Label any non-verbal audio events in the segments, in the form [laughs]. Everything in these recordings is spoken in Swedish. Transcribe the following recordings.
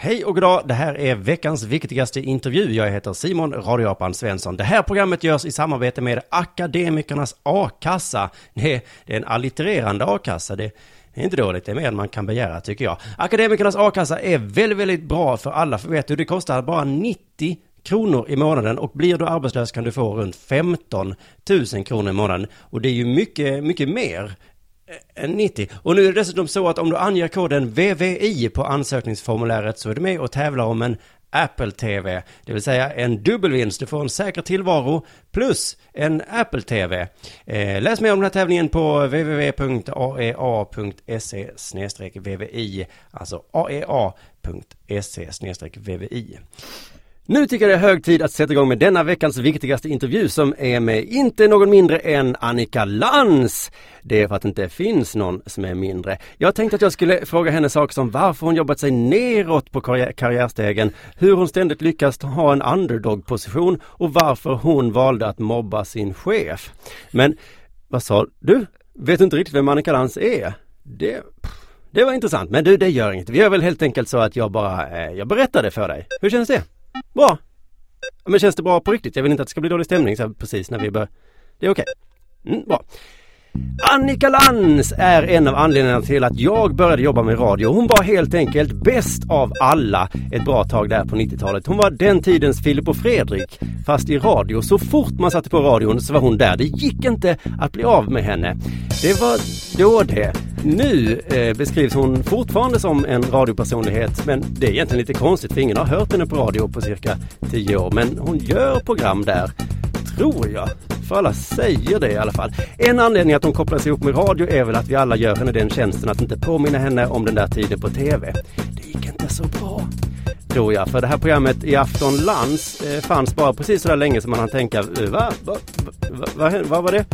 Hej och goddag, det här är veckans viktigaste intervju. Jag heter Simon Radioapan Svensson. Det här programmet görs i samarbete med Akademikernas A-kassa. Det är en allittererande a-kassa. Det är inte dåligt, det är mer än man kan begära tycker jag. Akademikernas a-kassa är väldigt, väldigt bra för alla, för vet du, det kostar bara 90 kronor i månaden och blir du arbetslös kan du få runt 15 000 kronor i månaden. Och det är ju mycket, mycket mer Eh, 90. Och nu är det dessutom så att om du anger koden VVI på ansökningsformuläret så är du med och tävlar om en Apple TV, det vill säga en dubbelvinst. Du får en säker tillvaro plus en Apple TV. Eh, läs mer om den här tävlingen på www.aea.se vvi, alltså aea.se vvi. Nu tycker jag det är hög tid att sätta igång med denna veckans viktigaste intervju som är med inte någon mindre än Annika Lantz. Det är för att det inte finns någon som är mindre. Jag tänkte att jag skulle fråga henne saker som varför hon jobbat sig neråt på karriär karriärstegen, hur hon ständigt lyckas ha en underdog-position och varför hon valde att mobba sin chef. Men vad sa du? Vet du inte riktigt vem Annika Lantz är? Det, det var intressant, men du det gör inget. Vi gör väl helt enkelt så att jag bara, eh, jag berättar det för dig. Hur känns det? Bra! Men känns det bra på riktigt? Jag vill inte att det ska bli dålig stämning så här precis när vi börjar. Det är okej. Mm, bra. Annika Lantz är en av anledningarna till att jag började jobba med radio. Hon var helt enkelt bäst av alla ett bra tag där på 90-talet. Hon var den tidens Filip och Fredrik, fast i radio. Så fort man satte på radion så var hon där. Det gick inte att bli av med henne. Det var då det. Nu eh, beskrivs hon fortfarande som en radiopersonlighet, men det är egentligen lite konstigt för ingen har hört henne på radio på cirka 10 år. Men hon gör program där, tror jag. För alla säger det i alla fall. En anledning att hon kopplas ihop med radio är väl att vi alla gör henne den tjänsten att inte påminna henne om den där tiden på TV. Det gick inte så bra. Tror jag, för det här programmet i Afton Lands eh, fanns bara precis så där länge som man hann tänka, eh, va, va, va, va, vad var det?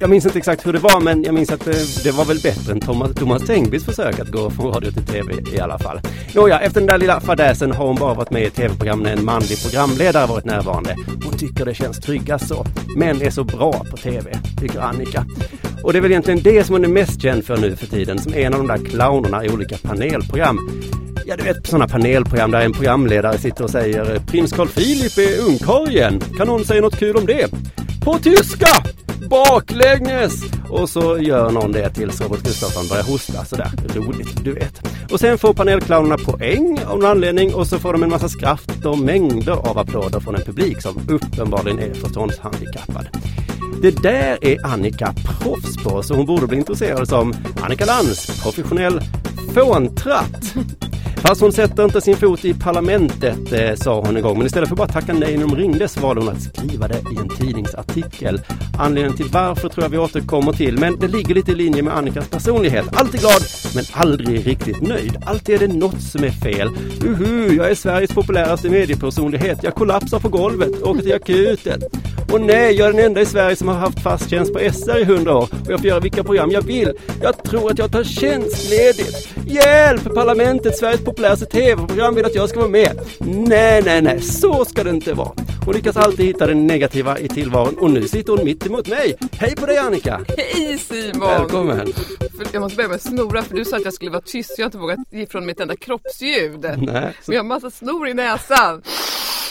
Jag minns inte exakt hur det var men jag minns att eh, det, var väl bättre än Thomas, Thomas Tengbys försök att gå från radio till TV i alla fall. Nåja, efter den där lilla fadäsen har hon bara varit med i tv-program när en manlig programledare varit närvarande. Hon tycker det känns tryggast så. Män är så bra på TV, tycker Annika. Och det är väl egentligen det som hon är mest känd för nu för tiden, som en av de där clownerna i olika panelprogram. Ja, du vet sådana panelprogram där en programledare sitter och säger eh, Prins Carl Philip är ungkorgen! Kan någon säga något kul om det? På tyska! Baklänges! Och så gör någon det tills Robert Gustafsson börjar hosta sådär roligt, du vet. Och sen får panelclownerna poäng av någon anledning och så får de en massa skratt och mängder av applåder från en publik som uppenbarligen är förståndshandikappad. Det där är Annika proffs på, så hon borde bli intresserad som Annika Lantz, professionell fåntratt. Fast hon sätter inte sin fot i parlamentet, eh, sa hon en gång. Men istället för bara tacka nej när de ringde så valde hon att skriva det i en tidningsartikel. Anledningen till varför tror jag vi återkommer till. Men det ligger lite i linje med Annikas personlighet. Alltid glad, men aldrig riktigt nöjd. Alltid är det något som är fel. Uhu, jag är Sveriges populäraste mediepersonlighet. Jag kollapsar på golvet, åker till akuten. Och nej, jag är den enda i Sverige som har haft fast tjänst på SR i hundra år och jag får göra vilka program jag vill. Jag tror att jag tar tjänstledigt. Hjälp! Parlamentet, Sveriges populäraste tv-program vill att jag ska vara med. Nej, nej, nej, så ska det inte vara. Hon lyckas alltid hitta det negativa i tillvaron och nu sitter hon mitt emot mig. Hej på dig Annika! Hej Simon! Välkommen! Jag måste börja med att snora för du sa att jag skulle vara tyst. Jag har inte vågat ge ifrån mig ett enda kroppsljud. Nej, så Men jag har massa snor i näsan.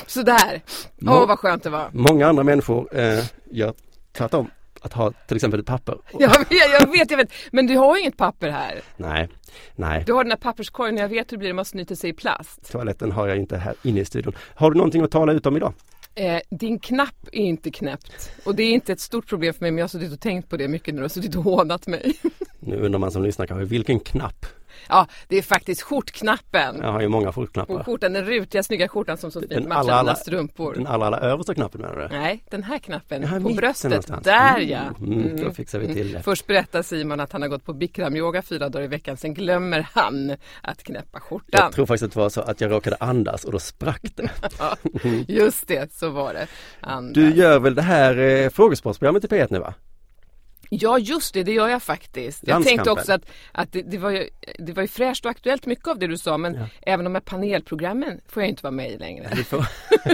Sådär. Åh Må- vad skönt det var. många andra människor eh, gör tvärtom. Att ha till exempel ett papper. [laughs] Jag vet, jag vet, jag vet. Men du har inget papper här. Nej, nej. Du har den här papperskorgen jag vet hur det blir när man snyter sig i plast. Toaletten har jag inte här inne i studion. Har du någonting att tala ut om idag? Eh, din knapp är inte knäppt. Och det är inte ett stort problem för mig men jag har suttit och tänkt på det mycket när du har suttit och hånat mig. [laughs] Nu undrar man som lyssnar kanske, vilken knapp? Ja, det är faktiskt skjortknappen. Jag har ju många skjortknappar. skjortan, den rutiga snygga skjortan som så fint Den matchar allra, dina allra, strumpor. den allra, allra översta knappen menar du? Nej, den här knappen Ja, på bröstet. någonstans. Där Mm, ja. mm, då fixar vi till det. Först berättar Simon att han har gått på bikramyoga fyra dagar i veckan. Sen glömmer han att knäppa skjortan. Jag tror faktiskt att det var så att jag råkade andas och då sprack det. [laughs] Just det, så var det. Andas. Du gör väl det här eh, frågesportsprogrammet i P1 nu va? Ja just det, det gör jag faktiskt. Jag tänkte också att, att det, det, var ju, det var ju fräscht och aktuellt mycket av det du sa men Ja. även de här panelprogrammen får jag inte vara med i längre. Får...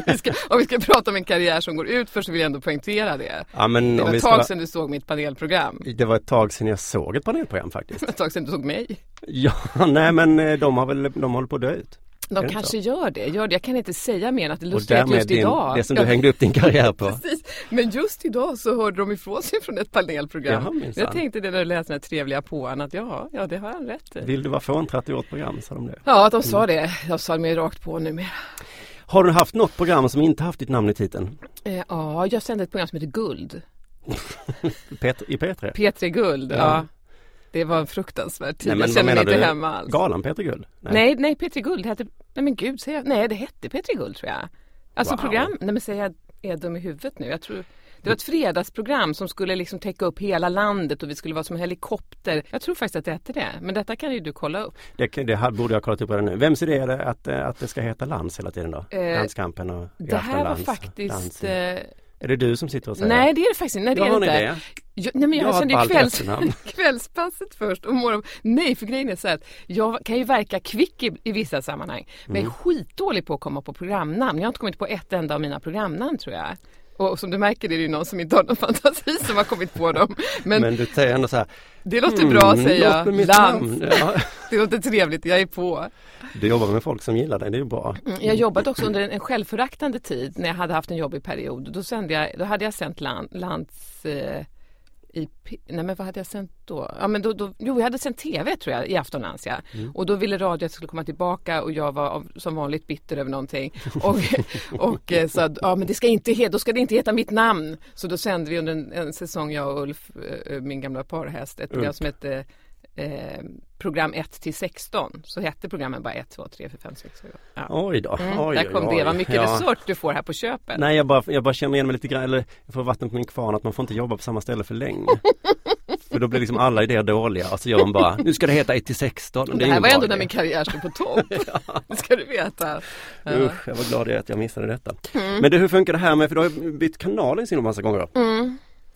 [laughs] vi ska, om vi ska prata om en karriär som går ut för så vill jag ändå poängtera det. Ja men Det var ett tag sedan du såg mitt panelprogram. Det var ett tag sedan jag såg ett panelprogram faktiskt. Det [laughs] var ett tag sedan du såg mig. Ja, [laughs] nej men eh, de har väl, de håller på att dö ut. De kanske så? gör det, gör det. Jag kan inte säga mer än att det är lustigt att just din, idag. det som du Ja, hängde upp din karriär på. [laughs] Men just idag så hörde de ifrån sig från ett panelprogram. Jaha, jag tänkte det när jag läste den här trevliga påan att ja, ja det har han rätt i. Vill du vara fåntratt i vårt program, sa de det. Ja, de sa det. Jag sa mig rakt på numera. Har du haft något program som inte haft ditt namn i titeln? Eh, ja, jag sände ett program som heter Guld. [laughs] Pet- I P3? P3 Guld, ja. Ja. Det var en fruktansvärd tid. Nej, men jag kände mig inte du? hemma alls. Galan Peter Guld? Nej, nej, P3 Guld det hette, nej men gud, säger jag, nej det hette P3 Guld tror jag. Alltså Wow. program, nej men säger jag, är jag dum i huvudet nu? Jag tror det var ett fredagsprogram som skulle liksom täcka upp hela landet och vi skulle vara som en helikopter. Jag tror faktiskt att det hette det, men detta kan ju du kolla upp. Det, det här borde jag kollat upp redan nu. Vems idé är det att, eh, att det ska heta Lands hela tiden då? Eh, Landskampen och Det här var faktiskt... Är det du som sitter och säger nej det är det faktiskt. Nej, det är inte. det? Jag, nej men jag, Jag kände ju kvälls, [laughs] kvällspasset först och morgon. Nej för grejen är så att jag kan ju verka kvick i, i vissa sammanhang. Men Mm. jag är skitdålig på att komma på programnamn. Jag har inte kommit på ett enda av mina programnamn tror jag. Och som du märker är det ju någon som inte har någon fantasi som har kommit på dem. Men, Men du säger ändå så här det låter bra "Mm, säger låt jag. namn." Ja, Det låter trevligt, jag är på. du jobbar med folk som gillar dig, det är ju bra. Mm, Jag jobbade också under en, en självföraktande tid när jag hade haft en jobbig period. Då, sände jag, då hade jag sänt land, lands... Eh, i, nej men vad hade jag sänt då? Ja, men då, då? Jo, jag hade sänt TV tror jag i Aftonlands ja. Och då ville radio att jag skulle komma tillbaka och jag var av, som vanligt bitter över någonting. [laughs] Och, och eh, sa ja, men det ska inte då ska det inte heta mitt namn. Så då sände vi under en, en säsong, jag och Ulf, eh, min gamla parhäst, ett program som hette eh, program 1 till 16. Så hette programmen bara 1, 2, 3, 4, 5, 6, 7. Ja. Oj då. Mm, oj, där kom oj, det. Vad mycket Ja. resurs du får här på köpet. Nej jag bara, jag bara känner igen mig lite grann, eller jag får vatten på min kvarn att man får inte jobba på samma ställe för länge. [laughs] för då blir liksom alla idéer dåliga och så gör man bara, nu ska det heta 1 till 16. det, är här var ändå när min karriär stod på topp. [laughs] [laughs] Det ska du veta. Ja. Mm. Usch, jag var glad att jag missade detta. Men du, hur funkar det här med, för du har bytt kanal en massa gånger.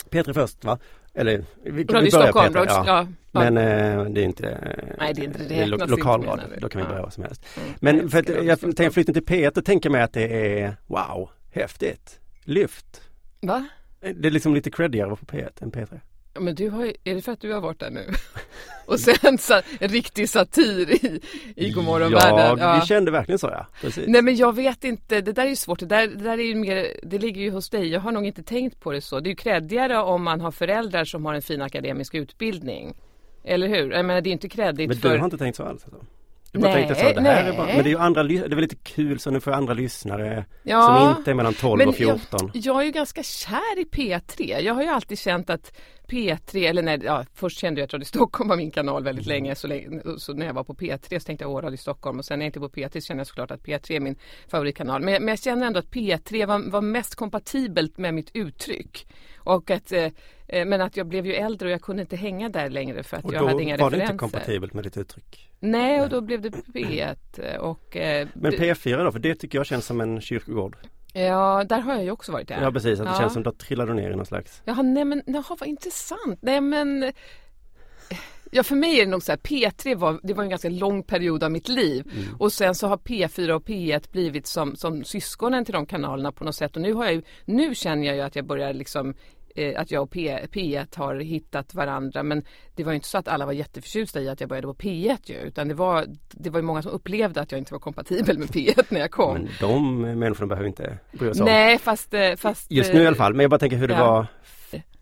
P3 först va? Eller vi, vi Radio börjar Stockholm, P3, Radio- ja. ja, ja. Men eh, det är inte eh, Nej, det är inte- det är lo- lokalradio, då kan vi Ja. börja vad som helst. Mm. Men Jag för att jag tänker flytta till P1 och tänker mig att det är wow, häftigt, lyft. Va? Det är liksom lite creddigare att på P1 än P3. Ja, Men du har, ju- är det för att du har varit där nu? [laughs] Och sen så, en riktig satir i, i Godmorgon ja, världen. vi kände verkligen så ja. Precis. Nej men jag vet inte, det där är ju svårt. Det där, det där är ju mer, det ligger ju hos dig. Jag har nog inte tänkt på det så. Det är ju kreddigare om man har föräldrar som har en fin akademisk utbildning. Eller hur? Jag menar det är inte kreddigt Men för... du har inte tänkt så alls? Alltså. Du bara Nej, tänkte så, det här nej. är bara, men det är ju andra, det är väl lite kul så nu får jag andra lyssnare Ja. som inte är mellan 12 Men och 14. Jag, jag är ju ganska kär i P3. Jag har ju alltid känt att P3, eller nej, ja, först kände jag att Radio Stockholm var min kanal väldigt Mm. länge. Så, länge, så när jag var på P3 så tänkte jag åh, Radio Stockholm och sen när jag inte på P3 så kände jag såklart att P3 är min favoritkanal. Men, men jag känner ändå att P3 var, var mest kompatibelt med mitt uttryck. Och att, eh, eh, men att jag blev ju äldre och jag kunde inte hänga där längre för att Och jag då hade inga var det referenser. inte kompatibelt med ditt uttryck. Nej, och då blev det P1 och eh, Men det- P4 då, för det tycker jag känns som en kyrkogård. Ja, där har jag ju också varit. Ja, precis, att det Ja. känns som att du trillade ner i någon slags Jaha, nej men jaha, vad intressant. Nej men Ja för mig är det nog så här, P3 var, det var en ganska lång period av mitt liv och sen så har P4 och P1 blivit som, som syskonen till de kanalerna på något sätt och nu har jag ju, nu känner jag ju att jag börjar liksom eh, att jag och P, P1 har hittat varandra men det var inte så att alla var jätteförtjusta i att jag började på P1 ju utan det var, det var ju många som upplevde att jag inte var kompatibel med P1 när jag kom. Men de människorna behöver inte bry sig om. Nej fast, eh, fast Just nu i eh, alla fall, men jag bara tänker hur det ja. var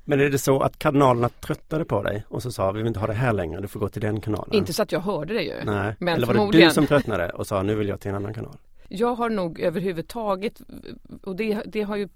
Men är det så att kanalerna tröttade på dig och så sa vi vill inte ha det här längre, du får gå till den kanalen? Inte så att jag hörde det ju. Nej, Men eller var det du som tröttnade och sa nu vill jag till en annan kanal? Jag har nog överhuvudtaget, och det, det har ju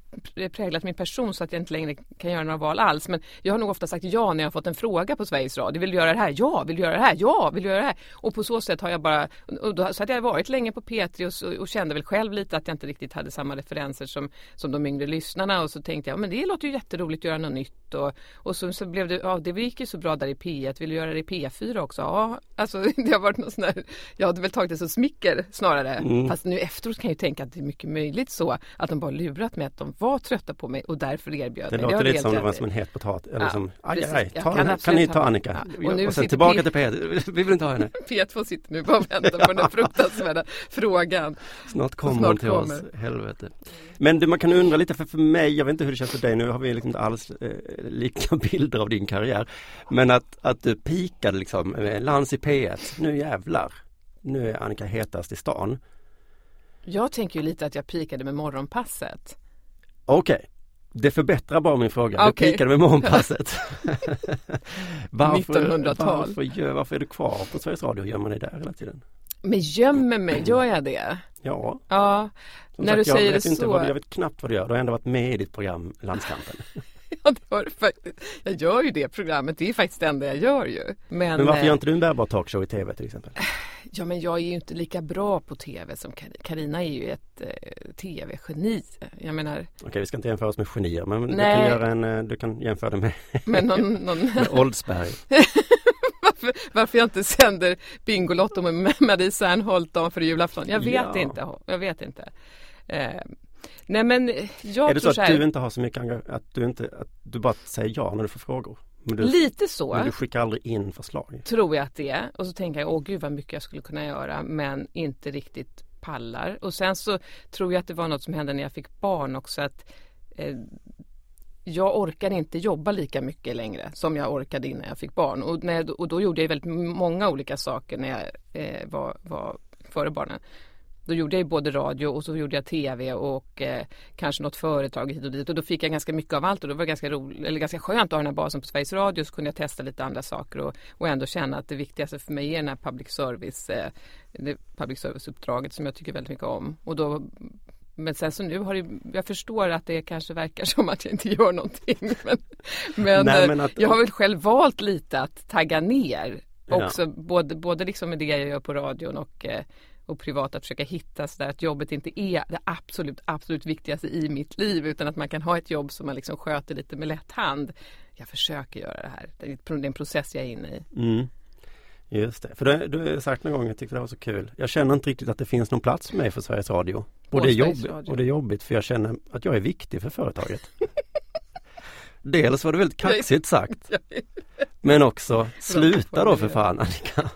präglat min person så att jag inte längre kan göra några val alls. Men jag har nog ofta sagt ja när jag har fått en fråga på Sveriges Radio. Vill du göra det här? Ja, vill du göra det här? Ja, vill du göra det här? Och på så sätt har jag bara, då, så hade jag varit länge på P3 och, och kände väl själv lite att jag inte riktigt hade samma referenser som, som de yngre lyssnarna. Och så tänkte jag, men det låter ju jätteroligt att göra något nytt. Och, och så, så blev det, ja det gick ju så bra där i P1. Vill du göra det i P4 också? Ja, alltså [laughs] det har varit något sån här, jag hade väl tagit det som smicker snarare. Fast nu efteråt kan jag ju tänka att det är mycket möjligt så att de bara lurat mig att de var trötta på mig och därför erbjöd Det mig. låter har du lite som det var som en het potatis. Eller Ja, som, aj, aj, ta kan här. kan ni ta. Annika? Ja, och nu och sen tillbaka P- till Peter. Vi vill inte ha henne. [laughs] P2 sitter nu bara och väntar på den fruktansvärda frågan. Snart kommer hon till oss. kommer. Helvete. Men du, man kan undra lite, för, för mig, jag vet inte hur det känns för dig, nu har vi liksom inte alls eh, lika [laughs] bilder av din karriär. Men att, att du pikade liksom, eh, Lans i P1, nu jävlar. Nu är Annika hetast i stan. Jag tänker ju lite att jag pikade med morgonpasset. Okej, det förbättrar bara min fråga. Du Okej. pikade med morgonpasset. [laughs] varför, 1900-tal. Varför, varför är du kvar på Sveriges Radio? Gör man dig där hela tiden? Men gömmer mig, gör jag det? Ja, Ja, som när sagt, du säger jag det så. vad, jag vet knappt vad du gör. Du har ändå varit med i ditt program Landskampen. [laughs] Ja, det har du faktiskt. Jag gör ju det programmet, det är faktiskt det enda jag gör ju. Men, Men varför eh, gör inte du en bärbar talkshow i tv till exempel? [sighs] Ja men jag är ju inte lika bra på tv som Kar- Karina är ju ett eh, tv-geni. Jag menar, Okej, vi ska inte jämföra oss med genier, men du Nej. kan, göra en, eh, du kan jämföra det med, men någon, någon [laughs] med Oldsberg. [laughs] varför, varför jag inte sänder Bingolotto med Marie Serneholt dagen före julafton. Jag vet Ja. inte. Jag vet inte. Eh, nej men jag är det så så att här, du inte har så mycket att du inte, att du bara säger ja när du får frågor? Du, lite så. men du skickar aldrig in förslag? tror jag att det är. Och så tänker jag, åh gud vad mycket jag skulle kunna göra men inte riktigt pallar. Och sen så tror jag att det var något som hände när jag fick barn också att eh, jag orkar inte jobba lika mycket längre som jag orkade innan jag fick barn. Och, när, och då gjorde jag väldigt många olika saker när jag eh, var, var före barnen. Då gjorde jag både radio och så gjorde jag tv och eh, kanske något företag hit och dit och då fick jag ganska mycket av allt och då var det ganska roligt, eller ganska skönt att ha den här basen på Sveriges Radio så kunde jag testa lite andra saker och, och ändå känna att det viktigaste för mig är den här public service, eh, det public service uppdraget som jag tycker väldigt mycket om och då men sen så nu har det, jag förstår att det kanske verkar [laughs] som att jag inte gör någonting. [laughs] Men, men, Nej, eh, men att- jag har väl själv valt lite att tagga ner. Ja. Också både, både liksom med det jag gör på radion och, eh, och privat att försöka hitta så att jobbet inte är det absolut, absolut viktigaste i mitt liv utan att man kan ha ett jobb som man liksom sköter lite med lätt hand. Jag försöker göra det här. Det är det en process jag är inne i. Mm. Just det, för du, du har sagt någon gång, jag tyckte det var så kul. Jag känner inte riktigt att det finns någon plats för mig för Sveriges Radio. Och det, är Radio. och det är jobbigt för jag känner att jag är viktig för företaget. [laughs] Dels var det väldigt kaxigt sagt. [laughs] Men också, sluta då för fan Annika.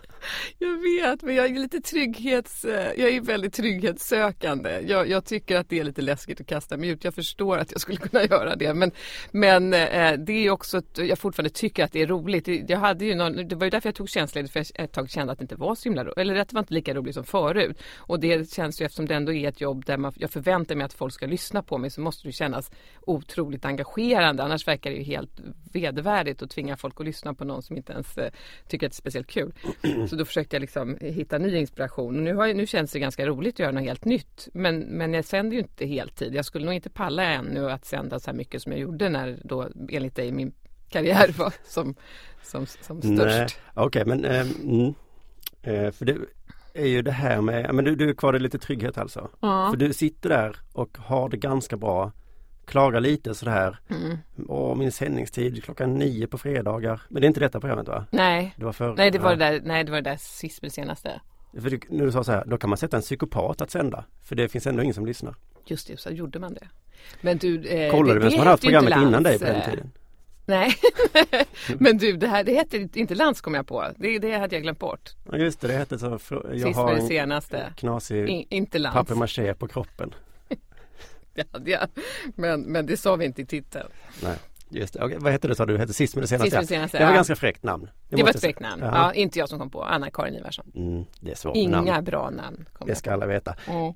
Jag vet, men jag är lite trygghets... Eh, jag är väldigt trygghetssökande. Jag, jag tycker att det är lite läskigt att kasta mig ut. Jag förstår att jag skulle kunna [laughs] göra det. Men, men eh, det är också att jag fortfarande tycker att det är roligt. Det- Jag hade ju någon, det var ju därför jag tog tjänstledigt för jag ett tag kände att det inte var så himla roligt. Eller att det var inte lika roligt som förut. Och det känns ju eftersom det ändå är ett jobb där man, jag förväntar mig att folk ska lyssna på mig så måste det kännas otroligt engagerande. Annars verkar det ju helt vedervärdigt att tvinga folk att lyssna på någon som inte ens eh, tycker att det är speciellt kul. Så då försökte jag liksom hitta ny inspiration. Och nu, har nu känns det ganska roligt att göra något helt nytt. Men, men jag sänder ju inte heltid. Jag skulle nog inte palla ännu att sända så här mycket som jag gjorde när då enligt dig min karriär var som, som, som störst. okej men eh, mm. eh, för det är ju det här med, men du, du är kvar i lite trygghet alltså. Ja. För du sitter där och har det ganska bra. Klagar lite sådär. Mm. Åh, min sändningstid klockan nio på fredagar. Men det är inte detta programmet va? Nej. Det var för, Nej det var ja. det där, nej det var det där sist med det senaste. För du, när du sa så här, då kan man sätta en psykopat att sända. För det finns ändå ingen som lyssnar. Just det, så gjorde man det. Men du, eh, Kollade du vem som hade haft programmet innan dig på den eh, tiden? Nej, [laughs] men du det här det hette inte Lans kom jag på. Det, det hade jag glömt bort. Ja just det, det hette så. Jag Sist har det en senaste. knasig In, papier-maché på kroppen. Det hade jag. Men, men det sa vi inte i titeln. Nej, just det. Okej, vad hette det sa du? Hette Sist med det senaste. Sist det senaste, det var ja. ganska fräckt namn. Det, var ett jag fräckt namn. Ja. Ja, inte jag som kom på. Anna-Karin Ivarsson. Mm, det är svårt Inga namn. bra namn. Det jag ska alla veta. Mm.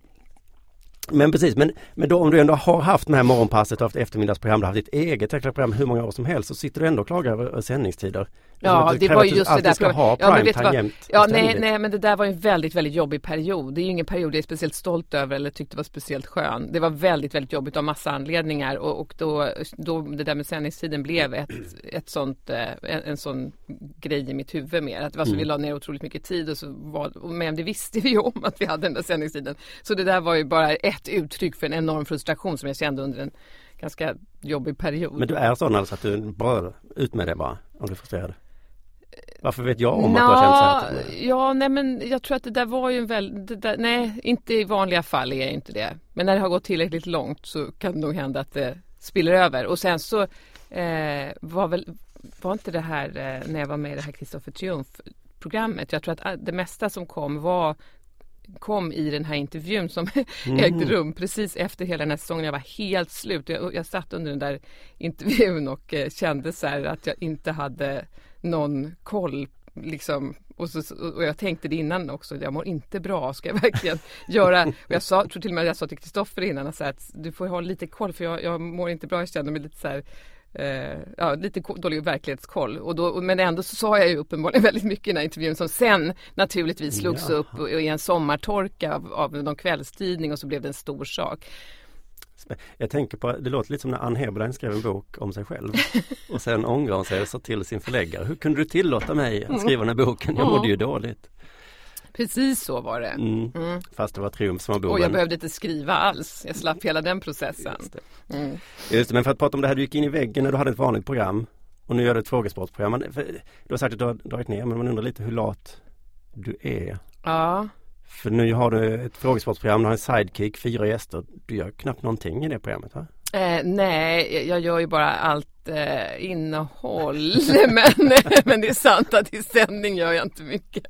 Men precis, men, men då om du ändå har haft med morgonpasset och haft eftermiddagsprogram, du har haft ditt eget program hur många år som helst så sitter du ändå och klagar över sändningstider. Ja, det, det var ju just det där. ska ha ja, prime time jämt. Ja, nej, nej, men det där var en väldigt, väldigt jobbig period. Det är ju ingen period jag är speciellt stolt över eller tyckte var speciellt skön. Det var väldigt, väldigt jobbigt av massa anledningar och, och då, då det där med sändningstiden blev ett, ett sånt, eh, en, en sån grej i mitt huvud mer. Att alltså, mm. vi la ner otroligt mycket tid och så var, men det visste vi ju om att vi hade den där sändningstiden. Så det där var ju bara ett uttryck för en enorm frustration som jag kände under en ganska jobbig period. Men du är sån alltså att du bara ut med det bara om du frustrerad? Varför vet jag om Nå, att du har känt så här? Ja, nej men jag tror att det där var ju en väldigt, nej inte i vanliga fall är jag inte det. Men när det har gått tillräckligt långt så kan det nog hända att det spiller över. Och sen så eh, var väl, var inte det här eh, när jag var med i det här Kristoffer Triumf programmet. Jag tror att ah, det mesta som kom var kom i den här intervjun som [laughs] mm. ägde rum precis efter hela den här säsongen. Jag var helt slut. Jag, jag satt under den där intervjun och eh, kände så att jag inte hade någon koll liksom och, så, och jag tänkte det innan också, jag mår inte bra, ska jag [laughs] verkligen göra? Och jag sa, tror till och med jag sa till Kristoffer innan att, att du får ha lite koll för jag, jag mår inte bra, jag känner mig lite så här eh, ja, lite dålig verklighetskoll. Och då, men ändå så sa jag ju uppenbarligen [laughs] väldigt mycket i den här intervjun som sen naturligtvis slogs ja. upp i en sommartorka av, av någon kvällstidning och så blev det en stor sak. Jag tänker på, det låter lite som när Ann Heberlein skrev en bok om sig själv [laughs] och sen ångrar hon sig och sa till sin förläggare, hur kunde du tillåta mig att skriva den här boken? Jag mådde ju dåligt. Precis så var det. Mm. Mm. Fast det var Triumf som var boven. Och jag behövde inte skriva alls. Jag slapp hela den processen. Just det. Mm. Just det. men för att prata om det här, du gick in i väggen när du hade ett vanligt program och nu gör du ett frågesportprogram. Du har sagt att du har dragit ner men man undrar lite hur lat du är. Ja. För nu har du ett frågesportprogram, du har en sidekick, fyra gäster. Du gör knappt någonting i det programmet va? Eh, nej, jag gör ju bara allt eh, innehåll. [laughs] men, [laughs] men det är sant att i sändning gör jag inte mycket.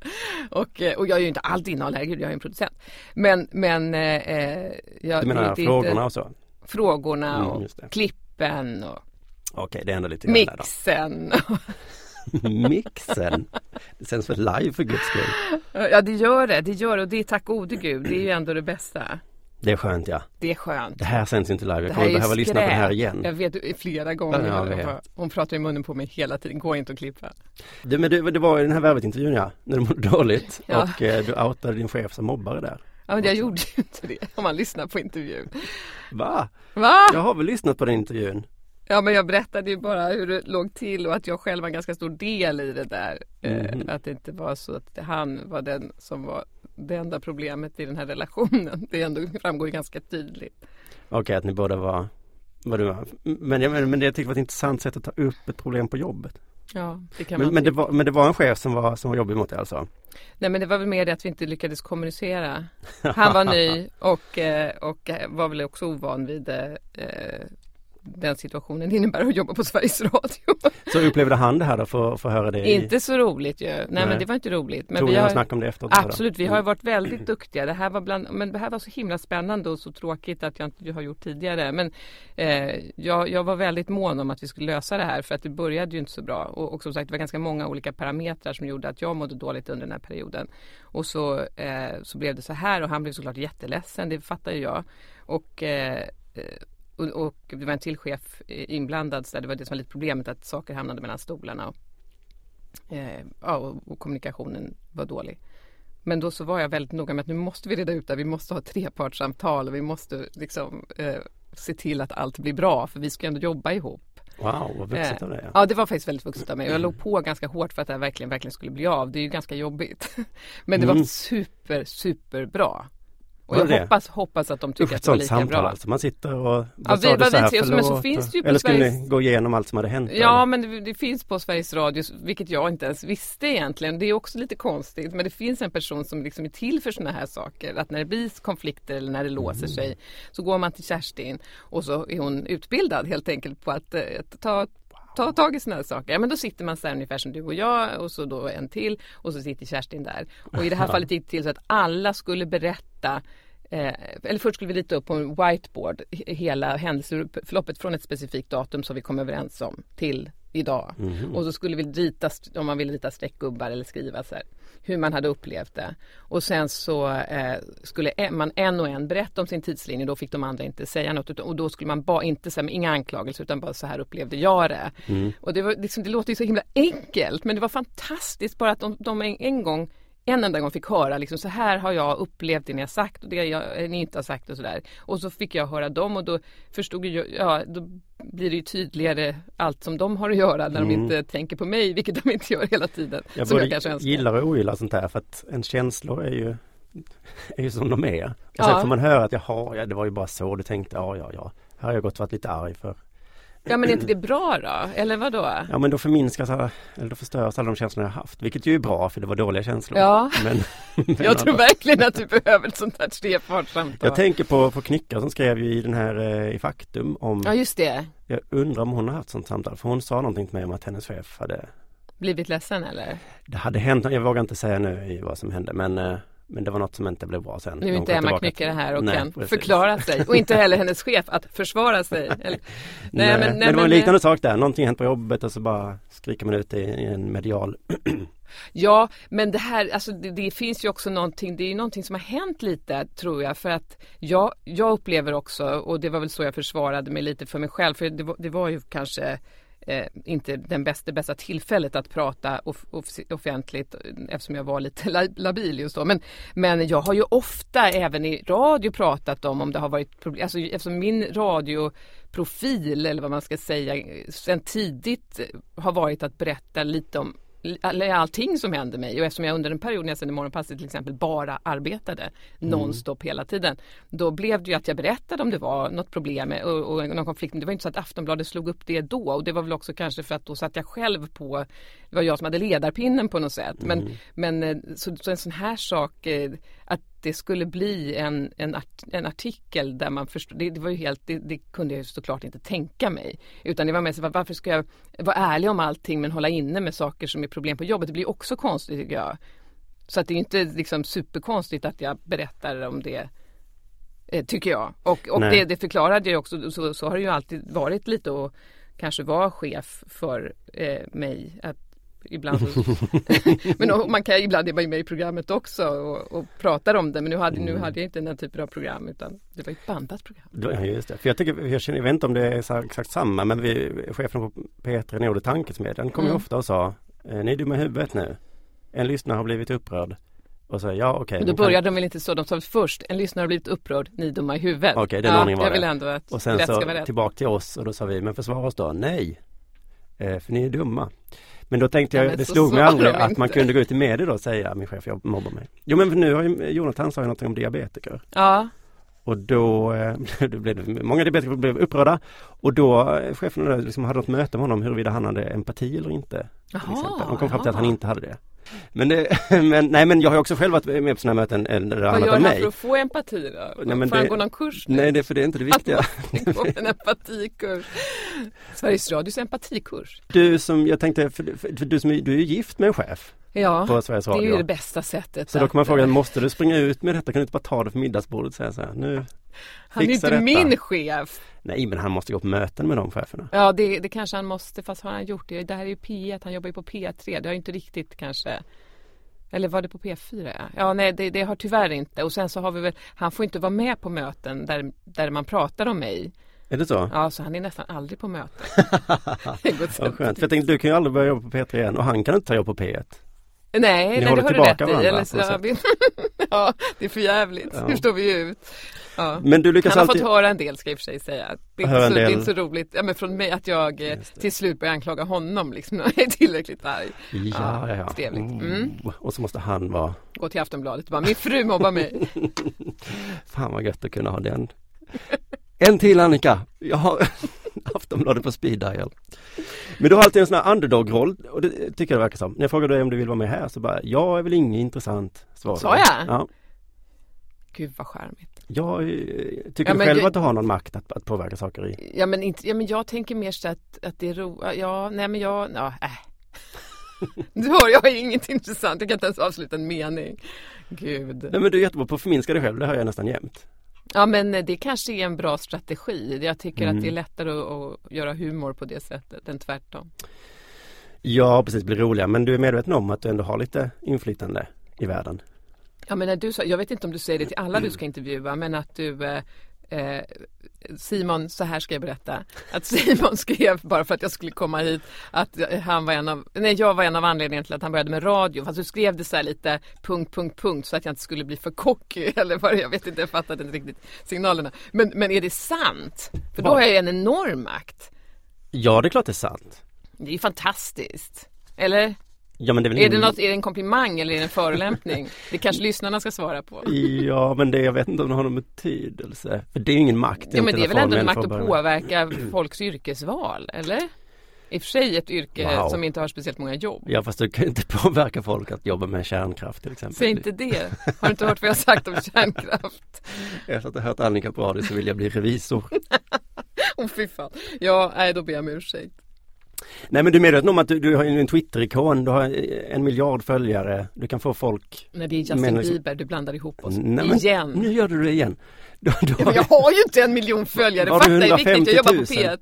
Och, eh, och jag gör ju inte allt innehåll, herregud, jag är en producent. Men, men eh, eh jag, Du menar det, frågorna inte, och så? Frågorna mm, och klippen och Okej, det händer lite Mixen. [laughs] Mixen? Det sänds för live för guds skull. Ja det gör det, det gör det och det är tack gode gud, det är ju ändå det bästa. Det är skönt ja. Det är skönt. Det här sänds inte live. Jag kommer behöva lyssna på det här igen. Jag vet flera gånger. Ja, jag Hon pratar i munnen på mig hela tiden. Går inte att klippa. Det, men det, det var i den här Värvet-intervjun ja. När du mådde dåligt. [laughs] ja. Och eh, du outade din chef som mobbare där. Ja men jag gjorde ju inte det. Om man lyssnar på intervjun. Va? Va? Jag har väl lyssnat på den intervjun. Ja men jag berättade ju bara hur det låg till och att jag själv var en ganska stor del i det där. Mm. att det inte var så att han var den som var det enda problemet i den här relationen. Det ändå framgår ganska tydligt. Okej, okay, att ni båda var var. Men, men, men det jag tyckte var ett intressant sätt att ta upp ett problem på jobbet. Ja, det kan men, man men, det var, men det var en chef som var, som var jobbig mot dig alltså? Nej men det var väl mer det att vi inte lyckades kommunicera. [laughs] Han var ny och, eh, och var väl också ovan vid eh, den situationen innebär att jobba på Sveriges Radio. [laughs] Så upplevde han det här då för att få höra det? Inte så roligt ju. Nej, Nej, men det var inte roligt. Men Tog vi har snack om det efteråt? Absolut, vi har mm. varit väldigt duktiga. Det här var bland, men det här var så himla spännande och så tråkigt att jag inte har gjort tidigare. Men eh, jag, jag var väldigt mån om att vi skulle lösa det här för att det började ju inte så bra. Och, och som sagt, det var ganska många olika parametrar som gjorde att jag mådde dåligt under den här perioden. Och så, eh, så blev det så här och han blev såklart jätteledsen, det fattar ju jag. Och eh, och, och, det var en till chef inblandad så det var det som var lite problemet att saker hamnade mellan stolarna. Och, eh, ja, och, och, kommunikationen var dålig. Men då så var jag väldigt noga med att nu måste vi reda ut det Vi måste ha trepartssamtal och vi måste liksom eh, se till att allt blir bra för vi ska ändå jobba ihop. Wow, vad vuxet av dig. Ja. ja, det var faktiskt väldigt vuxet av mig. Jag låg på ganska hårt för att det här verkligen, verkligen skulle bli av. Det är ju ganska jobbigt. [laughs] Men det mm. var super, super bra. Och jag det? hoppas, hoppas att de tycker Usch, att det var lika samtal, bra. Alltså. Man sitter och ja, vi, du så här, förlåt, men så finns det ju Eller skulle Sveriges... ni gå igenom allt som hade hänt? Ja, eller? men det, det, finns på Sveriges Radio, vilket jag inte ens visste egentligen. Det är också lite konstigt, men det finns en person som liksom är till för sådana här saker. Att när det blir konflikter eller när det låser mm. sig så går man till Kerstin och så är hon utbildad helt enkelt på att, att eh, ta ta tag i sådana saker. Ja men då sitter man så här ungefär som du och jag och så då en till och så sitter Kerstin där. Och i det här [laughs] fallet gick det till så att alla skulle berätta Eh, eller först skulle vi rita upp på en whiteboard he- hela händelseförloppet från ett specifikt datum som vi kom överens om till idag. Och så skulle vi rita, om man ville rita streckgubbar eller skriva så här, hur man hade upplevt det. Och sen så eh, skulle man en och en berätta om sin tidslinje, då fick de andra inte säga något. Utan, och då skulle man bara, inte säga, inga anklagelser utan bara så här upplevde jag det. Och det, var, liksom, det låter ju så himla enkelt men det var fantastiskt bara att de, de en, en gång en enda gång fick höra liksom så här har jag upplevt det ni har sagt och det jag, eh, ni inte har sagt och sådär. Och så fick jag höra dem och då förstod jag, ja då blir det ju tydligare allt som de har att göra när de inte tänker på mig, vilket de inte gör hela tiden. Jag som jag kanske önskar. gillar och ogillar sånt där för att ens känslor är ju är ju som de är. Och Ja. sen får man höra att jaha, ja, det var ju bara så du tänkte, ja ja ja. Här har jag gått och varit lite arg för. Ja men är inte det bra då? Eller vad då? Ja men då förminskas alla, eller då förstörs alla de känslor jag haft. Vilket ju är bra för det var dåliga känslor. Ja. Men, [laughs] men Jag tror verkligen att du behöver ett sånt här trepartssamtal. jag tänker på, på Knycka som skrev ju i den här eh, i Faktum om, Ja just det. jag undrar om hon har haft sånt samtal. För hon sa någonting till mig om att hennes chef hade, Blivit ledsen eller? det hade hänt, jag vågar inte säga nu vad som hände men, eh, men det var något som inte blev bra sen. Nu är inte Emma Knyckare här och Nej, kan precis. förklara sig och inte heller hennes chef att försvara sig. [laughs] Eller, Nej, men, det var en liknande sak där, någonting hänt på jobbet och så bara skriker man ut det i en medial. [clears throat] Ja, men det här, alltså det, det finns ju också någonting, det är ju någonting som har hänt lite tror jag för att jag, jag upplever också och det var väl så jag försvarade mig lite för mig själv för det var, det var ju kanske eh, inte den bästa, det bästa tillfället att prata off, off, offentligt eh, eftersom jag var lite [laughs] la- labil just då. Men, men jag har ju ofta även i radio pratat om om det har varit problem, alltså eftersom min radioprofil eller vad man ska säga eh, sen tidigt eh, har varit att berätta lite om allting som hände mig och eftersom jag under en period när jag sände Morgonpasset till exempel bara arbetade nonstop hela tiden. Då blev det ju att jag berättade om det var något problem och, och någon konflikt. Det var inte så att Aftonbladet slog upp det då och det var väl också kanske för att då satt jag själv på, det var jag som hade ledarpinnen på något sätt. Men, men eh, så, så en sån här sak, eh, att det skulle bli en, en, art, en artikel där man förstod, det, det var ju helt, det, det kunde jag ju såklart inte tänka mig. Utan det var så, var- varför ska jag vara ärlig om allting men hålla inne med saker som är problem på jobbet? Det blir också konstigt tycker jag. Så att det är inte liksom superkonstigt att jag berättar om det eh, tycker jag. Och, och det, det förklarade jag också, så, så har det ju alltid varit lite och kanske vara chef för eh, mig. Att ibland [laughs] men och man kan, ibland är man ju med i programmet också och, och pratar om det men nu hade, nu hade jag inte den typen av program utan det var ett bandat program. Ja just det, för jag tycker, jag, känner, jag vet inte om det är exakt samma men vi, chefen på P3 Nord Tankesmedjan kom ju Mm. ofta och sa eh, Ni är dumma i huvudet nu. En lyssnare har blivit upprörd. Och så ja okej. Men då men kan- började de väl inte så, de sa först en lyssnare har blivit upprörd, ni dumma i huvudet. Okej, den ja, ordningen var Jag det. vill ändå att Och sen rätt ska så vara rätt. tillbaka till oss och då sa vi men försvara oss då. Nej. Eh, för ni är dumma. Men då tänkte Ja, jag, det slog mig aldrig att man kunde gå ut i media då och säga min chef jag mobbar mig. Jo men nu har ju Jonathan sa ju någonting om diabetiker. Ja, Och då, eh, [laughs] blev många diabetiker blev upprörda och då eh, chefen liksom hade något möte med honom huruvida han hade empati eller inte. Till Jaha, exempel. De kom fram till att han inte hade det. Men, det, [laughs] men nej men jag har också själv varit med på sådana här möten eh, där det vad gör han för att få empati då? Nej, men Får han gå någon kurs nu? Nej det, för det är inte det viktiga. Att gå en empatikurs. [laughs] Sveriges Radios empatikurs. Du som, jag tänkte, för, för, för du som är, du är ju gift med en chef Ja, på Sveriges det är Radio. ju det bästa sättet. Så då kan man fråga, måste du springa ut med detta? Kan du inte bara ta det för middagsbordet och säga så här, nu Han är inte detta. min chef. Nej men han måste gå på möten med de cheferna. Ja, det, det kanske han måste, fast har han gjort det? Det här är ju P1, han jobbar ju på P3. Det har ju inte riktigt kanske eller var det på P4? Ja, ja nej det, det har tyvärr inte. Och sen så har vi väl, han får inte vara med på möten där, där man pratar om mig. Är det så? Ja, så han är nästan aldrig på möten. [laughs] Det går Vad skönt. För jag tänkte, du kan ju aldrig börja jobba på P3 igen och han kan inte ta jobb på P1. Nej, nej håller det har du rätt i. varandra Eller på så, ja, vi, [laughs] ja, det är för jävligt. Ja. Hur står vi ut? Ja. Men du lyckas Han har alltid... fått höra en del ska jag i och för sig säga. Det är, så, en det är del. inte så roligt ja, men från mig att jag eh, till slut börjar anklaga honom liksom, när [laughs] jag är tillräckligt arg. Ja, ja, ja. Trevligt. Mm. Oh, Och så måste han vara, Gå till Aftonbladet och bara, min fru mobbar mig. [laughs] fan vad gött att kunna ha den. En till Annika! Jag har [laughs] Aftonbladet på speed dial. Men du har alltid en sån här underdog-roll och det tycker jag det verkar som. När jag frågar dig om du vill vara med här så bara, jag är väl inget intressant. Svarar Sa jag? Ja. Gud vad charmigt. Jag eh, tycker Ja, du själv jag- att du har någon makt att, att påverka saker i. Ja men, inte, ja, men jag tänker mer så att, att det är ro, ja, nej men jag, ja, äh. [laughs] Du hör, jag har inget intressant. Jag kan inte ens avsluta en mening. Gud. Nej men du är jättebra på att förminska dig själv, det hör jag nästan jämt. Ja men det kanske är en bra strategi. Jag tycker Mm. att det är lättare att, att göra humor på det sättet än tvärtom. Ja precis, det blir roligare men du är medveten om att du ändå har lite inflytande i världen. Ja men när du sa, jag vet inte om du säger det till alla du ska intervjua men att du eh, eh, Simon, så här ska jag berätta. Att Simon [laughs] skrev bara för att jag skulle komma hit att han var en av, nej jag var en av anledningarna till att han började med radio. Fast du skrev det så här lite punkt, punkt, punkt så att jag inte skulle bli för cocky [laughs] eller vad jag vet inte, jag fattade inte riktigt signalerna. Men, men är det sant? För då har jag en enorm makt. Ja det är klart det är sant. Det är ju fantastiskt. Eller? Ja men det är väl Är det, något, är det en komplimang eller är det en förolämpning? Det kanske lyssnarna ska svara på. Ja men det, jag vet inte om det har någon betydelse. För det är ju ingen makt. Ja men det är väl ändå en makt att påverka. folks yrkesval, eller? I och för sig ett yrke Wow. som inte har speciellt många jobb. Ja fast du kan ju inte [laughs] påverka folk att jobba med kärnkraft till exempel. Säg inte det. Har du inte hört vad jag har sagt om [laughs] kärnkraft? Efter att ha hört Annika på radio så vill jag bli revisor. [laughs] Åh fy fan. Ja, nej då ber jag om ursäkt. Nej men du är medveten om att du, du har en Twitter-ikon, du har en miljard följare, du kan få folk Nej det är Justin Men Bieber, du blandar ihop oss. Nej, men Igen. Nu gör du det igen. Du, du Ja, har, men jag har ju inte en miljon följare, fakta är viktigt. Jag jobbar på 150 000? P1.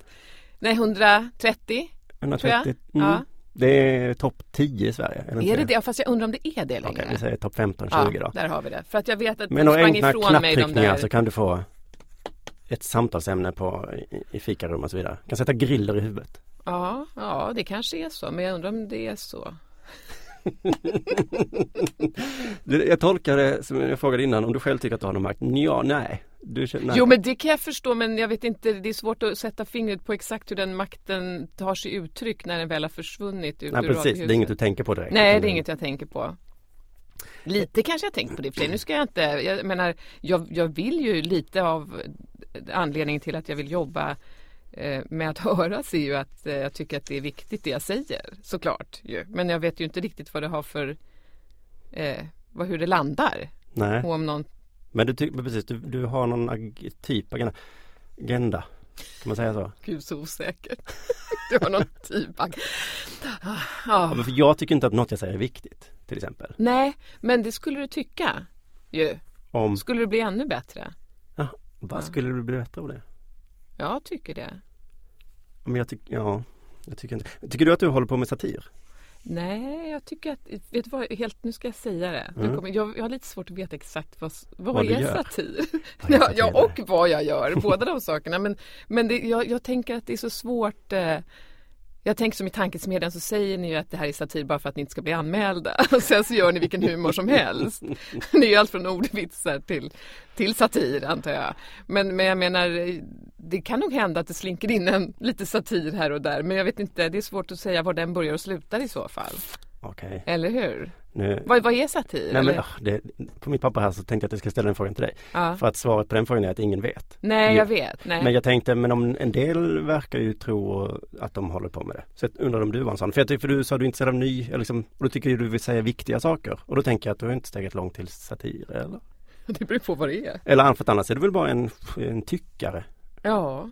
Nej 130 tror 130. jag. Mm. Ja. Det är topp 10 i Sverige. Är det, Är det det? Ja, Fast jag undrar om det är det längre. Okej, vi säger topp 15-20 ja, då. där har vi det. För att jag vet att du några enkla ifrån mig de knapptryckningar där. så kan du få ett samtalsämne på, i, i fikarum och så vidare. Du kan sätta griller i huvudet. Ja, ja, det kanske är så, men jag undrar om det är så. [laughs] Jag tolkar det som jag frågade innan, om du själv tycker att du har någon makt? Ja, nej. Du, nej. Jo, men det kan jag förstå, men jag vet inte, det är svårt att sätta fingret på exakt hur den makten tar sig uttryck när den väl har försvunnit ut nej ur precis, det är radiohuset. inget du tänker på direkt. Nej, det är inget jag tänker på. Lite kanske jag tänkt på det för. Nu ska jag inte, jag menar, jag, jag vill ju lite av anledningen till att jag vill jobba med att [laughs] höras är ju att eh, jag tycker att det är viktigt det jag säger, såklart ju. Men jag vet ju inte riktigt vad det har för, eh, vad, hur det landar. Nej, Och om någon men du, ty- men precis, du, du har någon ag- typ agenda. agenda. Kan man säga så? Gud så osäker. [laughs] Det var någon typ av... Ja, Ja. men för jag tycker inte att något jag säger är viktigt, till exempel. Nej, men det skulle du tycka ju. Om, Skulle det bli ännu bättre? ja, vad skulle du bli bättre av det? Jag tycker det. Men jag tycker, ja, jag tycker inte. Tycker du att du håller på med satir? Nej, jag tycker att, vet du vad, helt, nu ska jag säga det. Mm. kommer, jag, jag har lite svårt att veta exakt vad, vad, Vad är satir. Ja, [laughs] ja, och vad jag gör, båda de sakerna. Men, men det, jag, jag tänker att det är så svårt. Eh, jag tänker som i tankesmedjan så säger ni ju att det här är satir bara för att ni inte ska bli anmälda. [laughs] Och sen så gör ni vilken humor som helst. [laughs] Det är ju allt från ordvitsar till, till satir antar jag. Men, men jag menar, det kan nog hända att det slinker in en lite satir här och där. Men jag vet inte, det är svårt att säga var den börjar och slutar i så fall. Okej, Eller hur? nu. Vad, vad är satir? Nej men ah, det, på mitt papper här så tänkte jag att jag ska ställa den frågan till dig. ja. För att svaret på den frågan är att ingen vet. Nej, jag vet. Nej. Men jag tänkte, men om en del verkar ju tro att de håller på med det. Så jag undrar om du var en sån. För, jag för du sa du är intresserad av ny, liksom, och då tycker du vill säga viktiga saker. Och då tänker jag att du har inte stegat långt till satir, eller? [laughs] Det beror på vad det är. Eller för att annars är du väl bara en, en tyckare? Ja.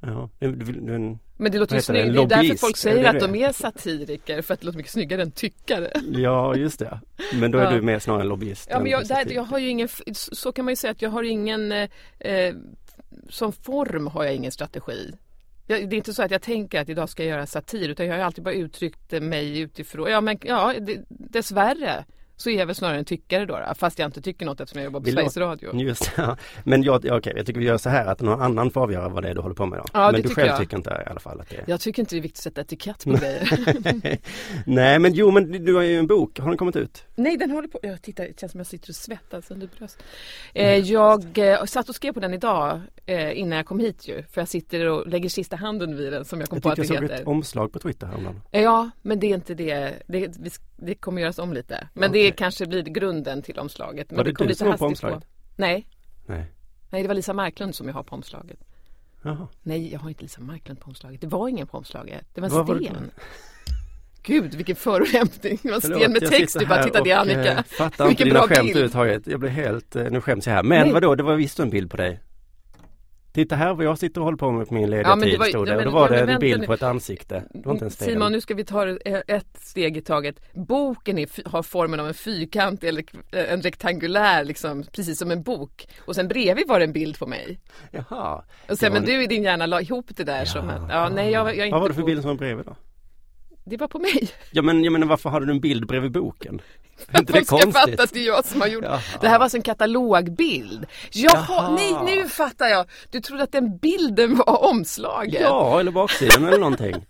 Ja, du, du, du, en, Men det låter ju heter det? snyggt. Det är därför folk säger att det? de är satiriker. För att det låter mycket snyggare än tyckare. ja, just det. Men då är Ja. du mer snarare en lobbyist. Ja, men jag, där, jag har ju ingen, så kan man ju säga att jag har ingen, eh, eh, som form har jag ingen strategi. Jag, det är inte så att jag tänker att idag ska jag göra satir utan jag har alltid bara uttryckt mig utifrån. Ja, men ja, det, dessvärre så är jag väl snarare en tyckare då, då fast jag inte tycker något eftersom jag jobbar på Vi Sveriges Radio. Just ja. Men jag, ja, okej, jag tycker vi gör så här att någon annan får avgöra vad det är du håller på med då. Ja, men du tycker själv jag. tycker inte i alla fall att det är Jag tycker inte det är viktigt att sätta etikett på grejer. [laughs] Nej men jo men du har ju en bok, har den kommit ut? Nej, den håller på. Jag tittar, det känns som jag sitter och svettas under bröst. Eh, jag eh, satt och skrev på den idag eh, innan jag kom hit ju. För jag sitter och lägger sista handen vid den som jag kom Jag på att det jag såg heter. ett omslag på Twitter häromdagen. Eh, Ja, men det är inte det. Det, det kommer göras om lite. Men det Okej. kanske blir grunden till omslaget. Men Var det kom du som var på omslaget? Nej, Nej. nej, det var Lisa Marklund som jag har på omslaget. Jaha. Nej, jag har inte Lisa Marklund på omslaget. Det var ingen på omslaget. Det var Vad var en det på? sten. Gud, vilken förolämpning. Det var en sten med jag text. Du bara, titta det är och, Annika. eh, fattar inte Vilken dina bra skämt överhuvudtaget. Jag blir helt, eh, nu skäms jag här. Men Nej. vadå, det var visst en bild på dig? Titta här vad jag sitter och håller på med på min lediga Ja, tid var- stod det. ja, och då var ja, det en bild nu. på ett ansikte. Det var inte en sten. Simon, nu ska vi ta det ett steg i taget. Boken är, har formen av en fyrkant eller en rektangulär, liksom, precis som en bok. Och sen bredvid var det en bild på mig. Jaha. Och sen, var men en- du i din hjärna la ihop det där som att, ja nej jag, jag är inte Vad var det för bild som var bredvid då? Det var på mig. Ja men jag menar varför hade du en bild bredvid boken? [laughs] Är inte det Folk ska fatta att det är jag som har gjort Jaha. det. här var alltså en katalogbild. Jaha, Jaha. nej nu fattar jag. Du trodde att den bilden var omslaget. Ja, eller baksidan eller någonting.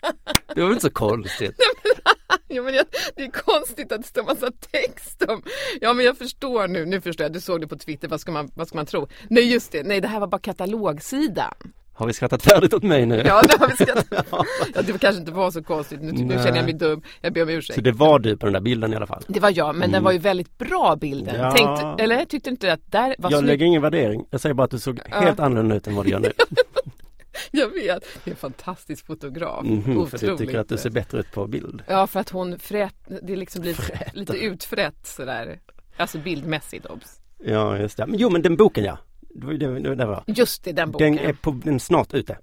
Det var väl inte så konstigt? [laughs] [laughs] Ja, men jag, det är konstigt att det står massa text om. Ja men jag förstår nu, nu förstår jag. Du såg det på Twitter, vad ska man, vad ska man tro? Nej just det, nej det här var bara katalogsidan. Har vi skrattat färdigt åt mig nu? Ja det har vi skrattat. [laughs] ja, det kanske inte var så konstigt, nu, nu känner jag mig dum. Jag ber om ursäkt. Så det var du på den där bilden i alla fall? Det var jag, men den var ju väldigt bra bilden. Ja. Tänkte, eller tyckte inte att där var Jag snyggt? lägger ingen värdering. Jag säger bara att du såg helt annorlunda ut än vad du gör nu. [laughs] Jag vet, det är en fantastisk fotograf. Mhm, för du Otroligt. tycker att du ser bättre ut på bild. Ja, för att hon frät, det liksom blir lite utfrätt sådär. Alltså bildmässigt obs. Ja, just det. Men jo, men den boken ja. Det det, det, det var. Just det, den boken. Den Den, är, på, den är snart ute.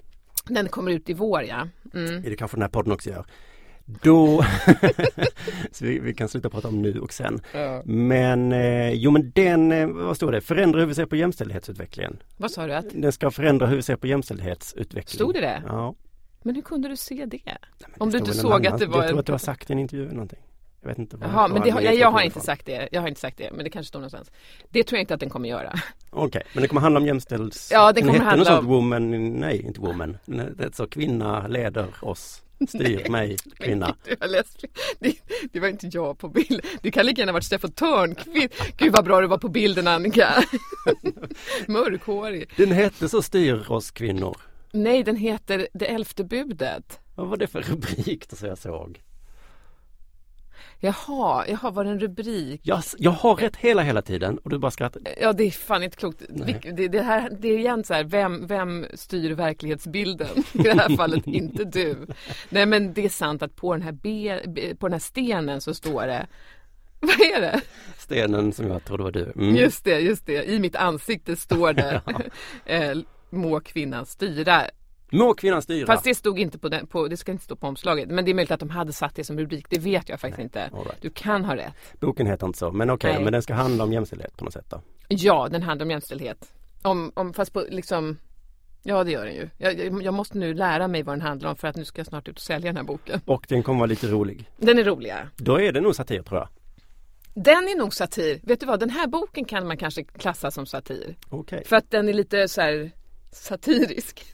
kommer ut i vår ja. Mm. Är det kanske den här podden också gör. Då, [laughs] så vi, vi kan sluta prata om nu och sen. Ja. Men, eh, jo men den, eh, vad står det? Förändra hur vi ser på jämställdhetsutvecklingen. Vad sa du? Att, Den ska förändra hur vi ser på jämställdhetsutvecklingen. Stod det det? Ja. men hur kunde du se det? Nej, men Om det du inte såg annan- att det var Jag tror att du har sagt i en intervju eller någonting. Jag vet inte vad Jaha, men det, jag, jag har inte sagt det. Jag har inte sagt det, men det kanske står någonstans. Det tror jag inte att den kommer göra. Okej, men det kommer handla om jämställdhets... Ja, det kommer handla något om- woman, nej inte woman. Det är så kvinna leder oss, styr mig, [laughs] kvinna. Det, det var inte jag på bild. Det kan lika gärna varit Steffo Törnqvist. Gud vad bra du var på bilden Annika. [laughs] Mörkhårig. Den hette så styr oss kvinnor. Nej, den heter Det elfte budet. Vad var det för rubrik då så jag såg? Jaha, jaha, var det en rubrik? Jag, jag har rätt hela hela tiden och du bara skrattar. Ja, det är fan inte klokt. Det, det, här, det är igen så här, vem, vem styr verklighetsbilden? [laughs] I det här fallet inte du. Nej, men det är sant att på den här, be, på den här stenen så står det [laughs] vad är det? Stenen som jag trodde var du. Mm. Just det, just det. I mitt ansikte står det [laughs] eh, Må kvinnan styra. Må kvinnan styra. Fast det stod inte på den, på, det ska inte stå på omslaget. Men det är möjligt att de hade satt det som rubrik. Det vet jag faktiskt inte. all right. Du kan ha rätt. Boken heter inte så, men okej, Nej. men den ska handla om jämställdhet på något sätt då. Ja, den handlar om jämställdhet. Om, om, fast på liksom Ja det gör den ju. Jag, jag, måste nu lära mig vad den handlar om för att nu ska jag snart ut och sälja den här boken. Och den kommer vara lite rolig. Den är rolig. ja. Då är det nog satir tror jag. Den är nog satir. Vet du vad, den här boken kan man kanske klassa som satir. Okej. För att den är lite så här satirisk.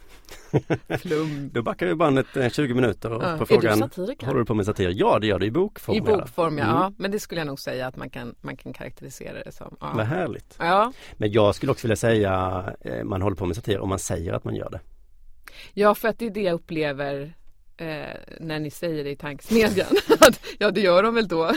Flum. Då backar vi bandet eh, 20 minuter och Ja. Är på du frågan satiriker? Håller du på med satir? Ja det gör du i bokform. I bokform ja. Mm. ja. Men det skulle jag nog säga att man kan, man kan karaktärisera det som. Vad Ja. härligt. Ja. Men jag skulle också vilja säga eh, man håller på med satir om man säger att man gör det. ja, för att det är det jag upplever eh, när ni säger det i tankesmedjan. [laughs] Att, ja, det gör de väl då.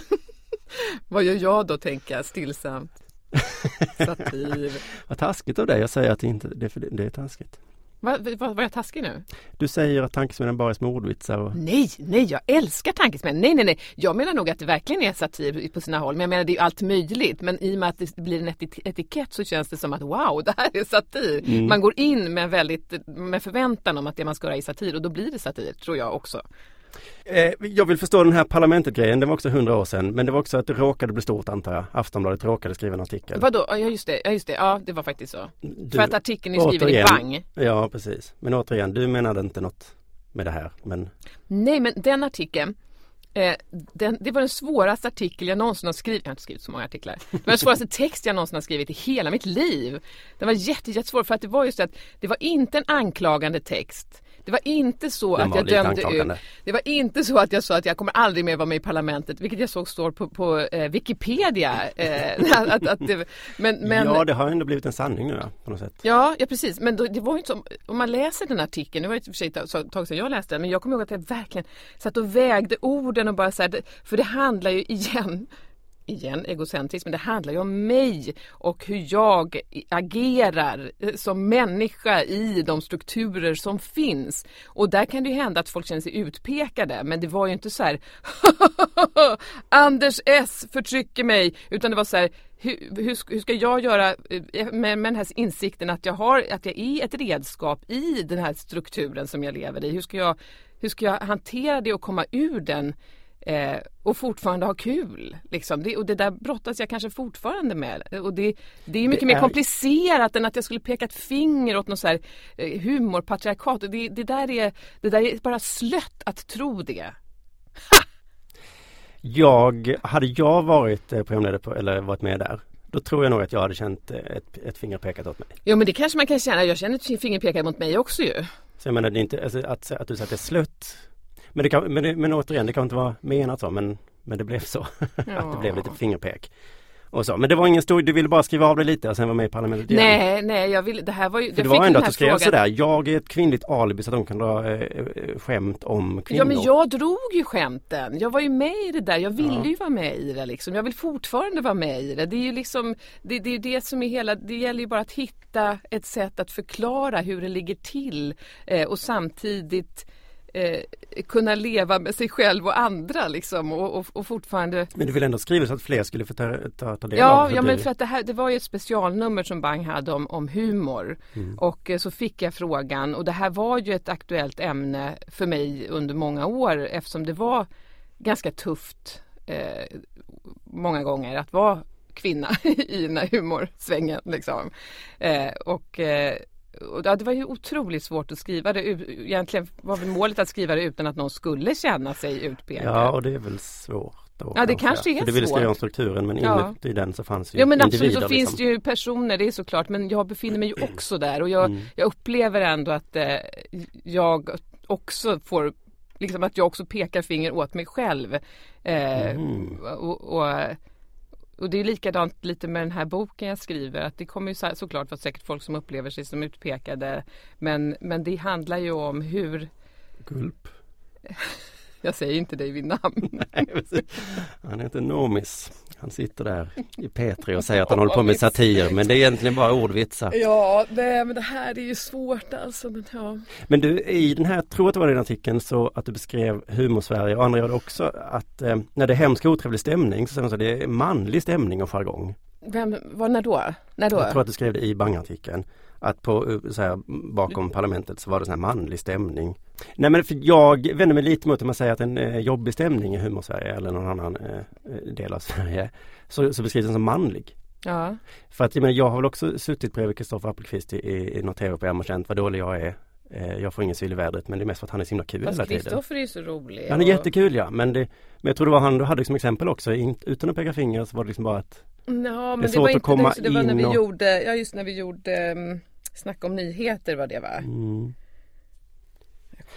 [laughs] Vad gör jag då, tänker jag stillsamt. [laughs] Satir. Vad taskigt av dig, jag säger att det inte är det, det är taskigt. Vad va, var jag taskig nu? Du säger att tankesmedjan bara är små ordvitsar och Nej, nej, jag älskar tankesmän. Nej, nej, nej. Jag menar nog att det verkligen är satir på sina håll. Men jag menar det är ju allt möjligt. Men i och med att det blir en eti- etikett så känns det som att wow, [laughs] det här är satir. Man går in med väldigt, med förväntan om att det man ska göra är satir och då blir det satir, tror jag också. Eh, Jag vill förstå den här parlamentet grejen, det var också hundra år sedan men det var också att det råkade bli stort antar jag. Aftonbladet råkade skriva en artikel. Vadå? Ja, just det. Ja, just det. Ja, det var faktiskt så. Du- För att artikeln är skriven återigen- i bang. Ja precis. Men återigen, du menade inte något med det här men Nej, men den artikeln Eh, den, det var den svåraste artikel jag någonsin har skrivit. Jag har inte skrivit så många artiklar. Det var den svåraste [laughs] text jag någonsin har skrivit i hela mitt liv. Den var jätte, jättesvår för att det var just det att det var inte en anklagande text. Det var inte så Den att jag dömde ut. Det var inte så att jag sa att jag kommer aldrig mer vara med i parlamentet, vilket jag såg står på, på eh, Wikipedia. Eh, [laughs] att, att det, men, men, ja det har ändå blivit en sanning nu ja, på något sätt. Ja, ja precis. Men då, det var ju inte som, om man läser den artikeln, det var ju i och för sig ett tag- sedan jag läste den, men jag kommer ihåg att jag verkligen satt och vägde orden och bara så här, för det handlar ju igen igen egocentriskt, men det handlar ju om mig och hur jag agerar eh, som människa i de strukturer som finns. Och där kan det ju hända att folk känner sig utpekade, men det var ju inte så här [laughs] Anders S förtrycker mig, utan det var så här hur, hur, hur, ska jag göra eh, eh, med, med den här insikten att jag, har, att jag är ett redskap i den här strukturen som jag lever i? Hur ska jag, hur ska jag hantera det och komma ur den eh, och fortfarande ha kul? Liksom? Det, och det där brottas jag kanske fortfarande med. Och det, det är mycket det är... mer komplicerat än att jag skulle peka ett finger åt något så här, eh, humorpatriarkat. Det, det, där är, det där är bara slött att tro det. Ha! Jag, hade jag varit eh, programledare på, eller varit med där då tror jag nog att jag hade känt ett, ett finger pekat åt mig. Jo men det kanske man kan känna. Jag känner ett finger pekat mot mig också ju. Så jag menar det är inte, alltså, att, att du säger att det är slut. Men, det kan, men, det, men återigen, det kan inte vara menat så men, men det blev så. [laughs] Ja. att det blev lite fingerpek och så. Men det var ingen stor, du ville bara skriva av det lite och sen vara med i parlamentet igen. Nej, nej, jag ville, det här var ju... För det var ändå att du skrev frågan. sådär, jag är ett kvinnligt alibi så att de kan dra eh, eh, skämt om kvinnor. Ja men jag drog ju skämten. Jag var ju med i det där, jag ville ja. ju vara med i det liksom. Jag vill fortfarande vara med i det. Det är ju liksom, det, det är det som är hela, det gäller ju bara att hitta ett sätt att förklara hur det ligger till eh, och samtidigt eh, kunna leva med sig själv och andra liksom och, och, och, fortfarande Men du vill ändå skriva så att fler skulle få ta, ta, ta del ja, av det? Ja, men för att det här det var ju ett specialnummer som Bang hade om, om humor mm. och eh, så fick jag frågan och det här var ju ett aktuellt ämne för mig under många år eftersom det var ganska tufft eh, många gånger att vara kvinna [laughs] i den här humorsvängen liksom. Eh, och eh, och det var ju otroligt svårt att skriva det. Egentligen var väl målet att skriva det utan att någon skulle känna sig utpekad. Ja, och det är väl svårt. Då, ja, det kanske, kanske är svårt. Du ville skriva om strukturen men ja. inuti den så fanns ju Ja, men absolut så liksom. finns det ju personer, det är såklart. Men jag befinner mig ju också där och jag, mm. jag upplever ändå att eh, jag också får Liksom att jag också pekar finger åt mig själv. Eh, mm. och, och och det är likadant lite med den här boken jag skriver att det kommer ju så, såklart vara säkert folk som upplever sig som utpekade men, men det handlar ju om hur Gulp. [laughs] Jag säger inte dig vid namn. Han heter Nomis Han sitter där i Petri och säger att han håller på med satir men det är egentligen bara ordvitsar Ja nej, men det här är ju svårt alltså men, ja. men du i den här, jag tror att det var den artikeln så att du beskrev Humorsverige och andra gör det också att eh, när det är hemsk och otrevlig stämning så säger man att det är manlig stämning och jargong Vem, vad, när då? När då? Jag tror att du skrev det i Bang-artikeln att på, eh, så här, bakom parlamentet så var det sån här manlig stämning. Nej men för jag vänder mig lite mot att man säger att en eh, jobbig stämning i Humorsverige eller någon annan eh, eh, del av Sverige så, så beskrivs den som manlig. Ja. För att jag menar jag har väl också suttit bredvid Kristoffer Appelqvist i, i, i något tv-program och känt vad dålig jag är. Eh, jag får ingen syl i vädret men det är mest för att han är så himla kul Fast hela tiden. Kristoffer är ju så rolig. Han är och... jättekul ja men, det, men jag tror det var han du hade som exempel också. In, utan att peka finger så var det liksom bara att Ja men det, det var inte komma det, det var när vi och... gjorde, ja just när vi gjorde um Snacka om nyheter var det va? Mm.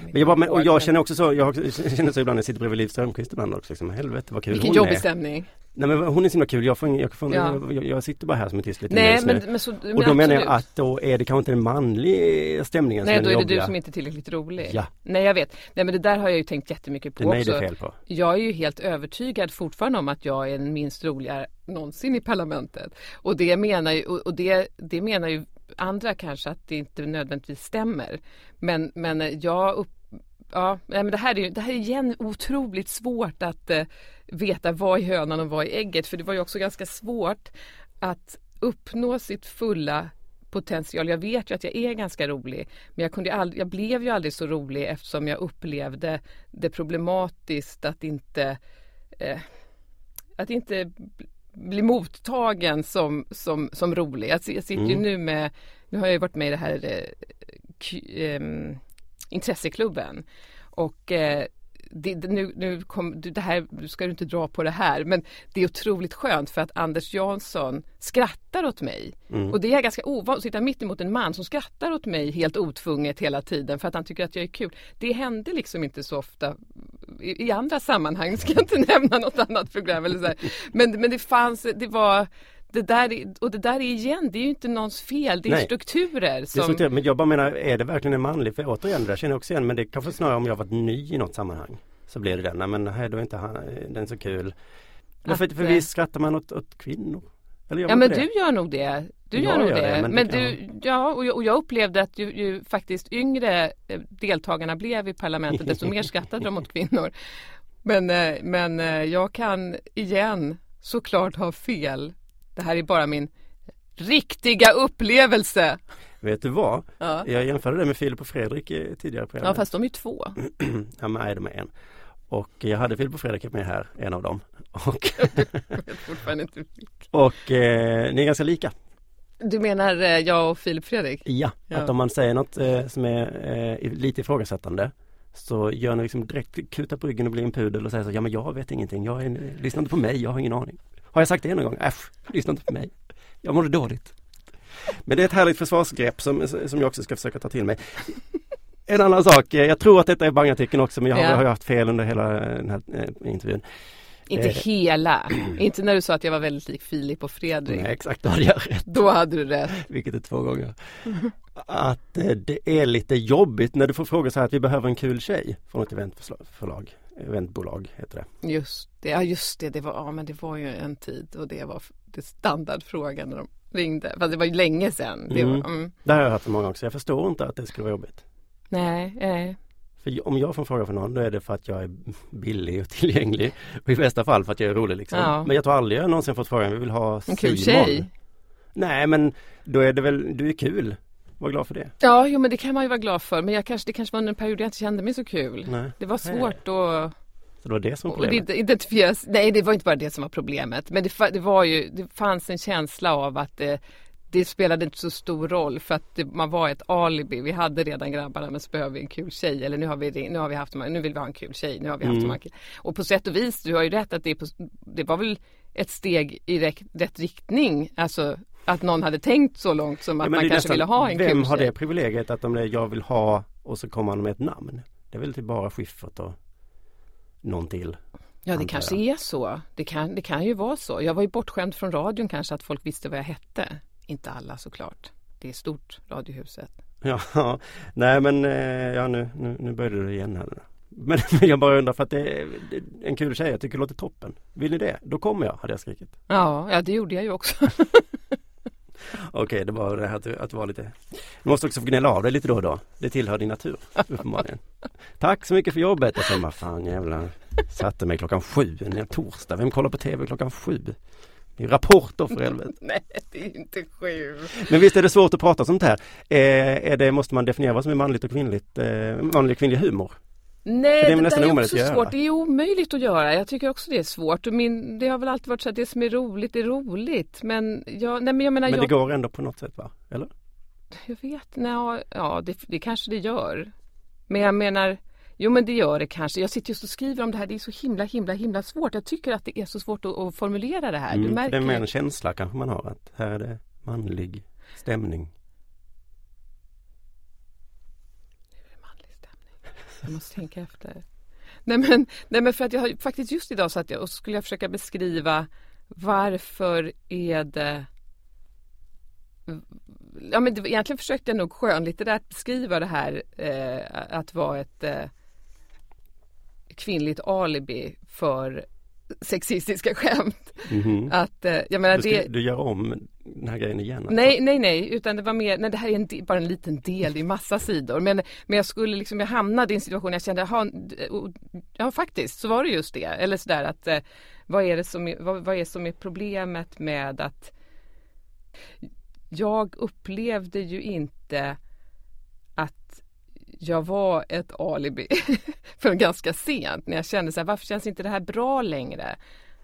Men jag, bara, men, och jag känner också så, jag känner så ibland när jag sitter bredvid Liv Strömquist ibland också liksom, helvete vad kul Vilken hon jobbig är. stämning. Nej men hon är så himla kul, jag, får, jag, får, ja. jag, jag, sitter bara här som en tyst liten Nej, men, men så, Och då menar jag att då är det kanske inte den manliga stämningen Nej som då är det du som inte är tillräckligt rolig. Ja. Nej jag vet. Nej men det där har jag ju tänkt jättemycket på det är också. Det fel på. Jag är ju helt övertygad fortfarande om att jag är den minst roliga någonsin i parlamentet. Och det menar ju, och det, det menar ju andra kanske att det inte nödvändigtvis stämmer. Men, men jag upp, Ja, men det här är det här är igen otroligt svårt att eh, veta vad är hönan och vad är ägget för det var ju också ganska svårt att uppnå sitt fulla potential. Jag vet ju att jag är ganska rolig men jag, kunde aldrig, jag blev ju aldrig så rolig eftersom jag upplevde det problematiskt att inte eh, att inte bli mottagen som, som, som rolig. Jag, sitter mm. ju nu med, nu har jag ju varit med i det här eh, eh, intresseklubben och eh, det, nu, nu kom, det här nu ska du inte dra på det här men det är otroligt skönt för att Anders Jansson skrattar åt mig. Mm. Och det är ganska ovanligt att sitta mitt emot en man som skrattar åt mig helt otvunget hela tiden för att han tycker att jag är kul. Det hände liksom inte så ofta i, i andra sammanhang, ska jag inte [laughs] nämna något annat program eller så här. Men, men det fanns, det var det där, och det där är igen, det är ju inte någons fel, det är Nej. strukturer. Som... Det är strukturer, men jag bara menar, är det verkligen en manlig? För återigen, det där känner jag också igen, men det kanske snarare om jag varit ny i något sammanhang. Så blir det den, Nej, men här, då är inte han, den så kul. Att, för, för visst skrattar man åt, åt kvinnor? ja men det? du gör nog det. Du gör nog det. det. Men, men du, ja, och jag, och jag, upplevde att ju, ju, faktiskt yngre eh, deltagarna blev i parlamentet desto mer skrattade de mot kvinnor. [laughs] Men, eh, men eh, jag kan igen såklart ha fel Det här är bara min riktiga upplevelse. Vet du vad? Ja, Jag jämförde det med Filip och Fredrik tidigare på ja fast de är två. [clears throat] Ja, men nej, de är en. Och jag hade Filip och Fredrik med här, en av dem. Och, [laughs] och eh, ni är ganska lika. Du menar eh, jag och Filip Fredrik? Ja, Ja. att om man säger något eh, som är eh, lite ifrågasättande så gör ni liksom direkt kuta på ryggen och blir en pudel och säger så ja men jag vet ingenting, jag är, lyssna inte på mig, jag har ingen aning. Har jag sagt det någon gång? Äsch, lyssna inte på mig. Jag mådde dåligt. Men det är ett härligt försvarsgrepp som, som jag också ska försöka ta till mig. En annan sak, eh, jag tror att detta är Bangartikeln också men jag har, Ja. har haft fel under hela den här eh, intervjun. Inte Eh. hela. inte när du sa att jag var väldigt lik Filip och Fredrik. Nej exakt, då hade jag rätt. Då hade du rätt. vilket är två gånger. Att eh, det är lite jobbigt när du får fråga så här att vi behöver en kul tjej från ett eventförlag, eventbolag heter det. Just det, ja just det, det var, ja, men det var ju en tid och det var det standardfrågan när de ringde. Fast det var ju länge sedan. Det Mm. var, mm. Det har jag hört för många också. Jag förstår inte att det skulle vara jobbigt. Nej, nej. För om jag får en fråga från någon då är det för att jag är billig och [laughs] tillgänglig. Och i bästa fall för att jag är rolig liksom. Ja. Men jag tror aldrig jag någonsin fått frågan, vi vill ha En kul Simon. tjej. Nej men då är det väl, du är kul. Var glad för det. Ja, jo, men det kan man ju vara glad för. Men jag kanske, det kanske var under en period jag inte kände mig så kul. Nej. Det var svårt att Så det var det som var det problemet. Nej, det var inte bara det som var problemet. Men det, det var ju, det fanns en känsla av att det, det spelade inte så stor roll för att det, man var ett alibi. Vi hade redan grabbarna men så behöver vi en kul tjej eller nu har vi, nu har vi haft, nu vill vi ha en kul tjej, nu har vi haft Mm. Och på sätt och vis, du har ju rätt att det, på, det var väl ett steg i rätt, rätt riktning. Alltså att någon hade tänkt så långt som att Ja, man kanske nästan- ville ha en Vem kul har tjej. det privilegiet att om det jag vill ha och så kommer man med ett namn? Det är väl typ bara Schyffert och någon till. Ja, det kanske jag. är så. Det kan, det kan ju vara så. Jag var ju bortskämd från radion kanske att folk visste vad jag hette. Inte alla såklart. Det är stort, Radiohuset. Ja, nej men eh, ja nu, nu, nu började det igen här. Men, [laughs] men jag bara undrar för att det är det är en kul tjej, jag tycker det låter toppen. Vill ni det? Då kommer jag, hade jag skrikit. Ja, ja det gjorde jag ju också. [laughs] Okej, det var det här att, att vara lite Du måste också få gnälla av dig lite då och då. Det tillhör din natur, uppenbarligen. Tack så mycket för jobbet. Och sen, vad fan jävlar. Satte mig klockan sju en torsdag. Vem kollar på TV klockan sju? Det är rapporter för helvete. [laughs] Nej, det är inte sju. Men visst är det svårt att prata sånt här? Eh, är det, måste man definiera vad som är manligt och kvinnligt, eh, manlig och kvinnlig humor? Nej, För det är det, där är också svårt. Det är omöjligt att göra. Jag tycker också det är svårt. Min, det har väl alltid varit så att det som är roligt är roligt. Men jag, nej, men jag menar, Men jag, det går ändå på något sätt va? Eller? jag vet, nej, ja det, det kanske det gör. Men jag menar, jo men det gör det kanske. Jag sitter just och skriver om det här. Det är så himla, himla, himla svårt. Jag tycker att det är så svårt att, att formulera det här. Mm, du märker det är mer en känsla kanske man har att här är det manlig stämning. manlig stämning. Jag måste tänka efter. Nej men, nej men för att jag har faktiskt just idag satt jag och skulle jag försöka beskriva varför är det Ja men det, egentligen försökte jag nog skönlitterärt beskriva det här eh, att vara ett eh, kvinnligt alibi för sexistiska skämt. Mhm. Att, eh, jag menar Du, ska, det, du gör om den här grejen igen? alltså? Nej, nej, nej, utan det var mer, nej det här är en, bara en liten del, är massa sidor. Men, men jag skulle liksom, jag hamnade i en situation jag kände, ja faktiskt så var det just det. Eller sådär att, eh, vad är det som är, vad, vad är som är problemet med att jag upplevde ju inte jag var ett alibi [laughs] för ganska sent när jag kände så här, varför känns inte det här bra längre?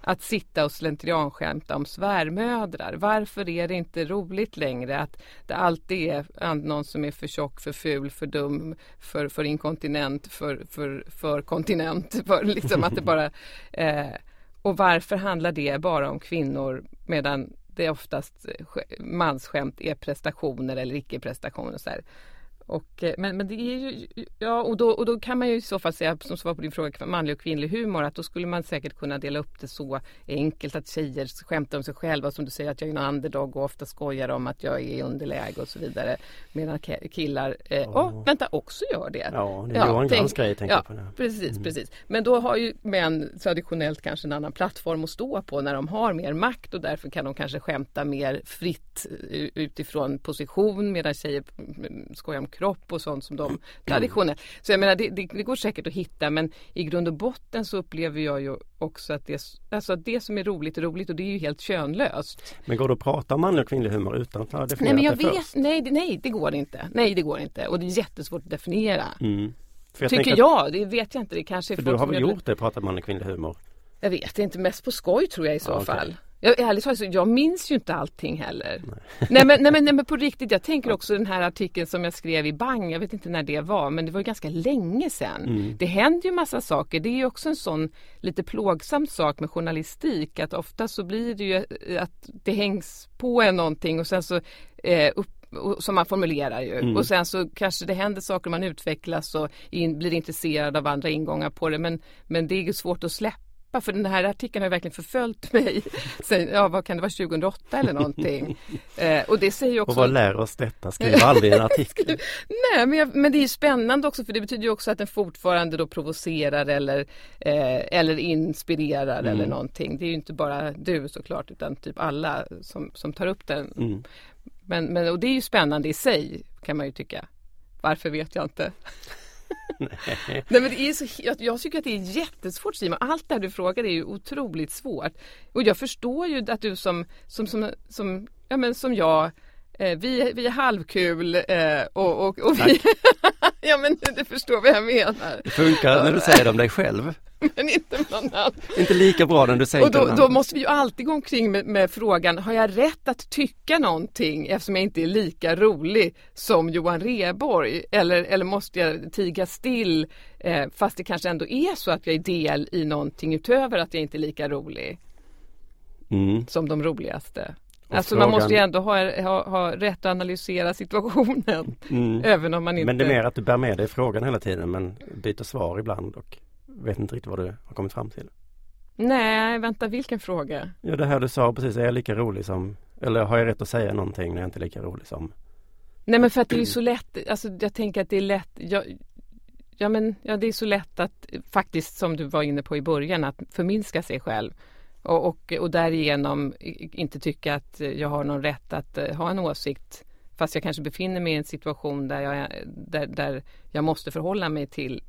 Att sitta och slentrianskämta om svärmödrar. Varför är det inte roligt längre att det alltid är någon som är för tjock, för ful, för dum, för, för inkontinent, för, för, för kontinent. [laughs] För liksom att det bara, [laughs] eh, och varför handlar det bara om kvinnor medan det oftast sk- mansskämt är prestationer eller icke-prestationer. Så här. Och, eh, men, men det är ju, ja och då, och då kan man ju i så fall säga som svar på din fråga manlig och kvinnlig humor att då skulle man säkert kunna dela upp det så enkelt att tjejer skämtar om sig själva som du säger att jag är en underdog och ofta skojar om att jag är i underläge och så vidare. Medan ki- killar, eh, åh vänta också gör det. Ja, det är Johan tänk- Glans grej tänker ja, på. Nu. Precis, precis. Men då har ju män traditionellt kanske en annan plattform att stå på när de har mer makt och därför kan de kanske skämta mer fritt u- utifrån position medan tjejer mm, skojar om kropp och sånt som de [clears throat] traditionellt. Så jag menar det, det, det, går säkert att hitta men i grund och botten så upplever jag ju också att det, alltså att det som är roligt är roligt och det är ju helt könlöst. Men går det att prata om manlig och kvinnlig humor utan att ha definierat nej, men jag det vet, nej, nej det går inte. Nej det går inte och det är jättesvårt att definiera. Mm. Jag Tycker att- jag, det vet jag inte. Det kanske är För du har väl gjort det, pratat manlig och kvinnlig humor? Jag vet inte mest på skoj tror jag i så Ja, okej. fall. Jag, ärligt talat, jag minns ju inte allting heller. [laughs] Nej. men, nej, men, nej men på riktigt, jag tänker också den här artikeln som jag skrev i Bang, jag vet inte när det var, men det var ganska länge sedan. Mm. Det händer ju massa saker, det är också en sån lite plågsam sak med journalistik, att ofta så blir det ju eh, att det hängs på en någonting och sen så eh, upp som man formulerar ju. Mm. Och sen så kanske det händer saker, man utvecklas och in, blir intresserad av andra ingångar på det. Men, men det är ju svårt att släppa för den här artikeln har verkligen förföljt mig [laughs] sen, ja vad kan det vara, 2008 eller någonting. [laughs] eh, och det säger också... Och vad lär oss detta? Skriv aldrig en [laughs] artikel. Nej, men, jag, men det är ju spännande också för det betyder ju också att den fortfarande då provocerar eller, eh, eller inspirerar Mm. eller någonting. Det är ju inte bara du såklart utan typ alla som, som tar upp den. Mm. Men, men, och det är ju spännande i sig kan man ju tycka. Varför vet jag inte. Nej, men det är så, jag, jag tycker att det är jättesvårt Simon. Allt det här du frågar är ju otroligt svårt. Och jag förstår ju att du som, som, som, som, ja, men som jag Eh, vi, vi är halvkul eh, och, och, och vi... [laughs] ja men du förstår vad jag menar. Det funkar när du säger det om dig själv. [laughs] Men inte någon annan. Inte lika bra när du säger Och då, andra. då måste vi ju alltid gå omkring med, med frågan, har jag rätt att tycka någonting eftersom jag inte är lika rolig som Johan Rheborg? Eller, eller måste jag tiga still eh, fast det kanske ändå är så att jag är del i någonting utöver att jag inte är lika rolig Mm. som de roligaste? Alltså frågan- man måste ju ändå ha, ha, ha rätt att analysera situationen. Mm. Även om man inte... Men det är mer att du bär med dig frågan hela tiden men byter svar ibland och vet inte riktigt vad du har kommit fram till. Nej, vänta vilken fråga? Ja det här du sa precis, är jag lika rolig som Eller har jag rätt att säga någonting när jag inte är lika rolig som Nej men för att det är så lätt, alltså jag tänker att det är lätt, jag, ja men ja, det är så lätt att faktiskt som du var inne på i början att förminska sig själv och, och, och därigenom inte tycka att jag har någon rätt att eh, ha en åsikt fast jag kanske befinner mig i en situation där jag, där, där jag måste förhålla mig till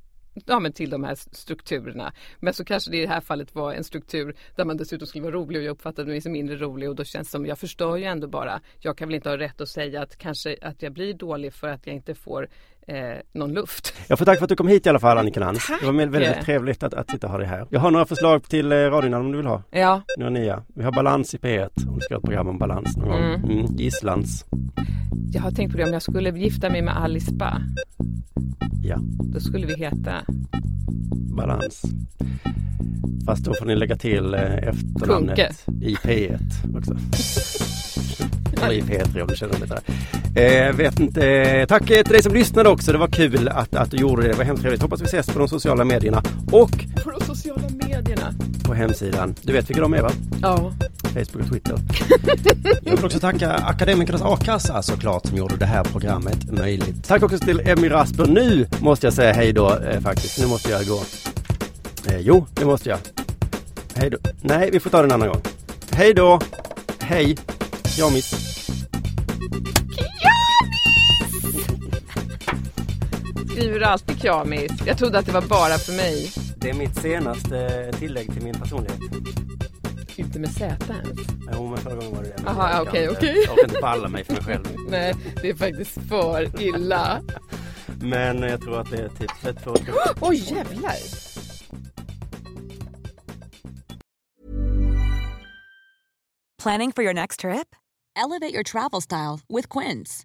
Ja men till de här strukturerna. Men så kanske det i det här fallet var en struktur där man dessutom skulle vara rolig och jag uppfattade mig som mindre rolig och då känns det som jag förstör ju ändå bara. Jag kan väl inte ha rätt att säga att kanske att jag blir dålig för att jag inte får eh, någon luft. Jag får tack för att du kom hit i alla fall Annika. Tack. Det var väldigt trevligt att, att sitta och ha dig här. Jag har några förslag till eh, radionamn om du vill ha. Ja, Några nya. Vi har Balans i P1 om du ska ha ett program om balans någon gång. Mm. Mm. Gisslans. jag har tänkt på det om jag skulle gifta mig med Alice Ba. Ja, Då skulle vi heta balans. Fast då får ni lägga till eh, efternamnet i P1 också. [laughs] Eller i P3 om du känner lite. Eh, vet inte. Tack till dig som lyssnade också. Det var kul att, att du gjorde det. Det var hemskt trevligt. Hoppas vi ses på de sociala medierna och på de sociala medierna. på hemsidan. Du vet vilka de är va? Ja, Facebook och Twitter. [laughs] Jag vill också tacka Akademikernas A-kassa såklart som gjorde det här programmet möjligt. Tack också till Emmy Rasper. Nu måste jag säga hej då eh, faktiskt. Nu måste jag gå. Eh, jo, det måste jag. Hej då. Nej, vi får ta den en annan gång. Hej då. Hej. Jamis. Skriver du alltid kramis? Jag trodde att det var bara för mig. Det är mitt senaste tillägg till min personlighet. Inte med Z ens. Jo, men förra gången var det det. Men Aha, jag orkar okej, inte- okej. Jag orkar inte balla mig för mig själv. [laughs] Nej, det är faktiskt för illa. [laughs] Men jag tror att det är typ ett, två, tre. Oj jävlar! Planning for your next trip? Elevate your travel style with Quince.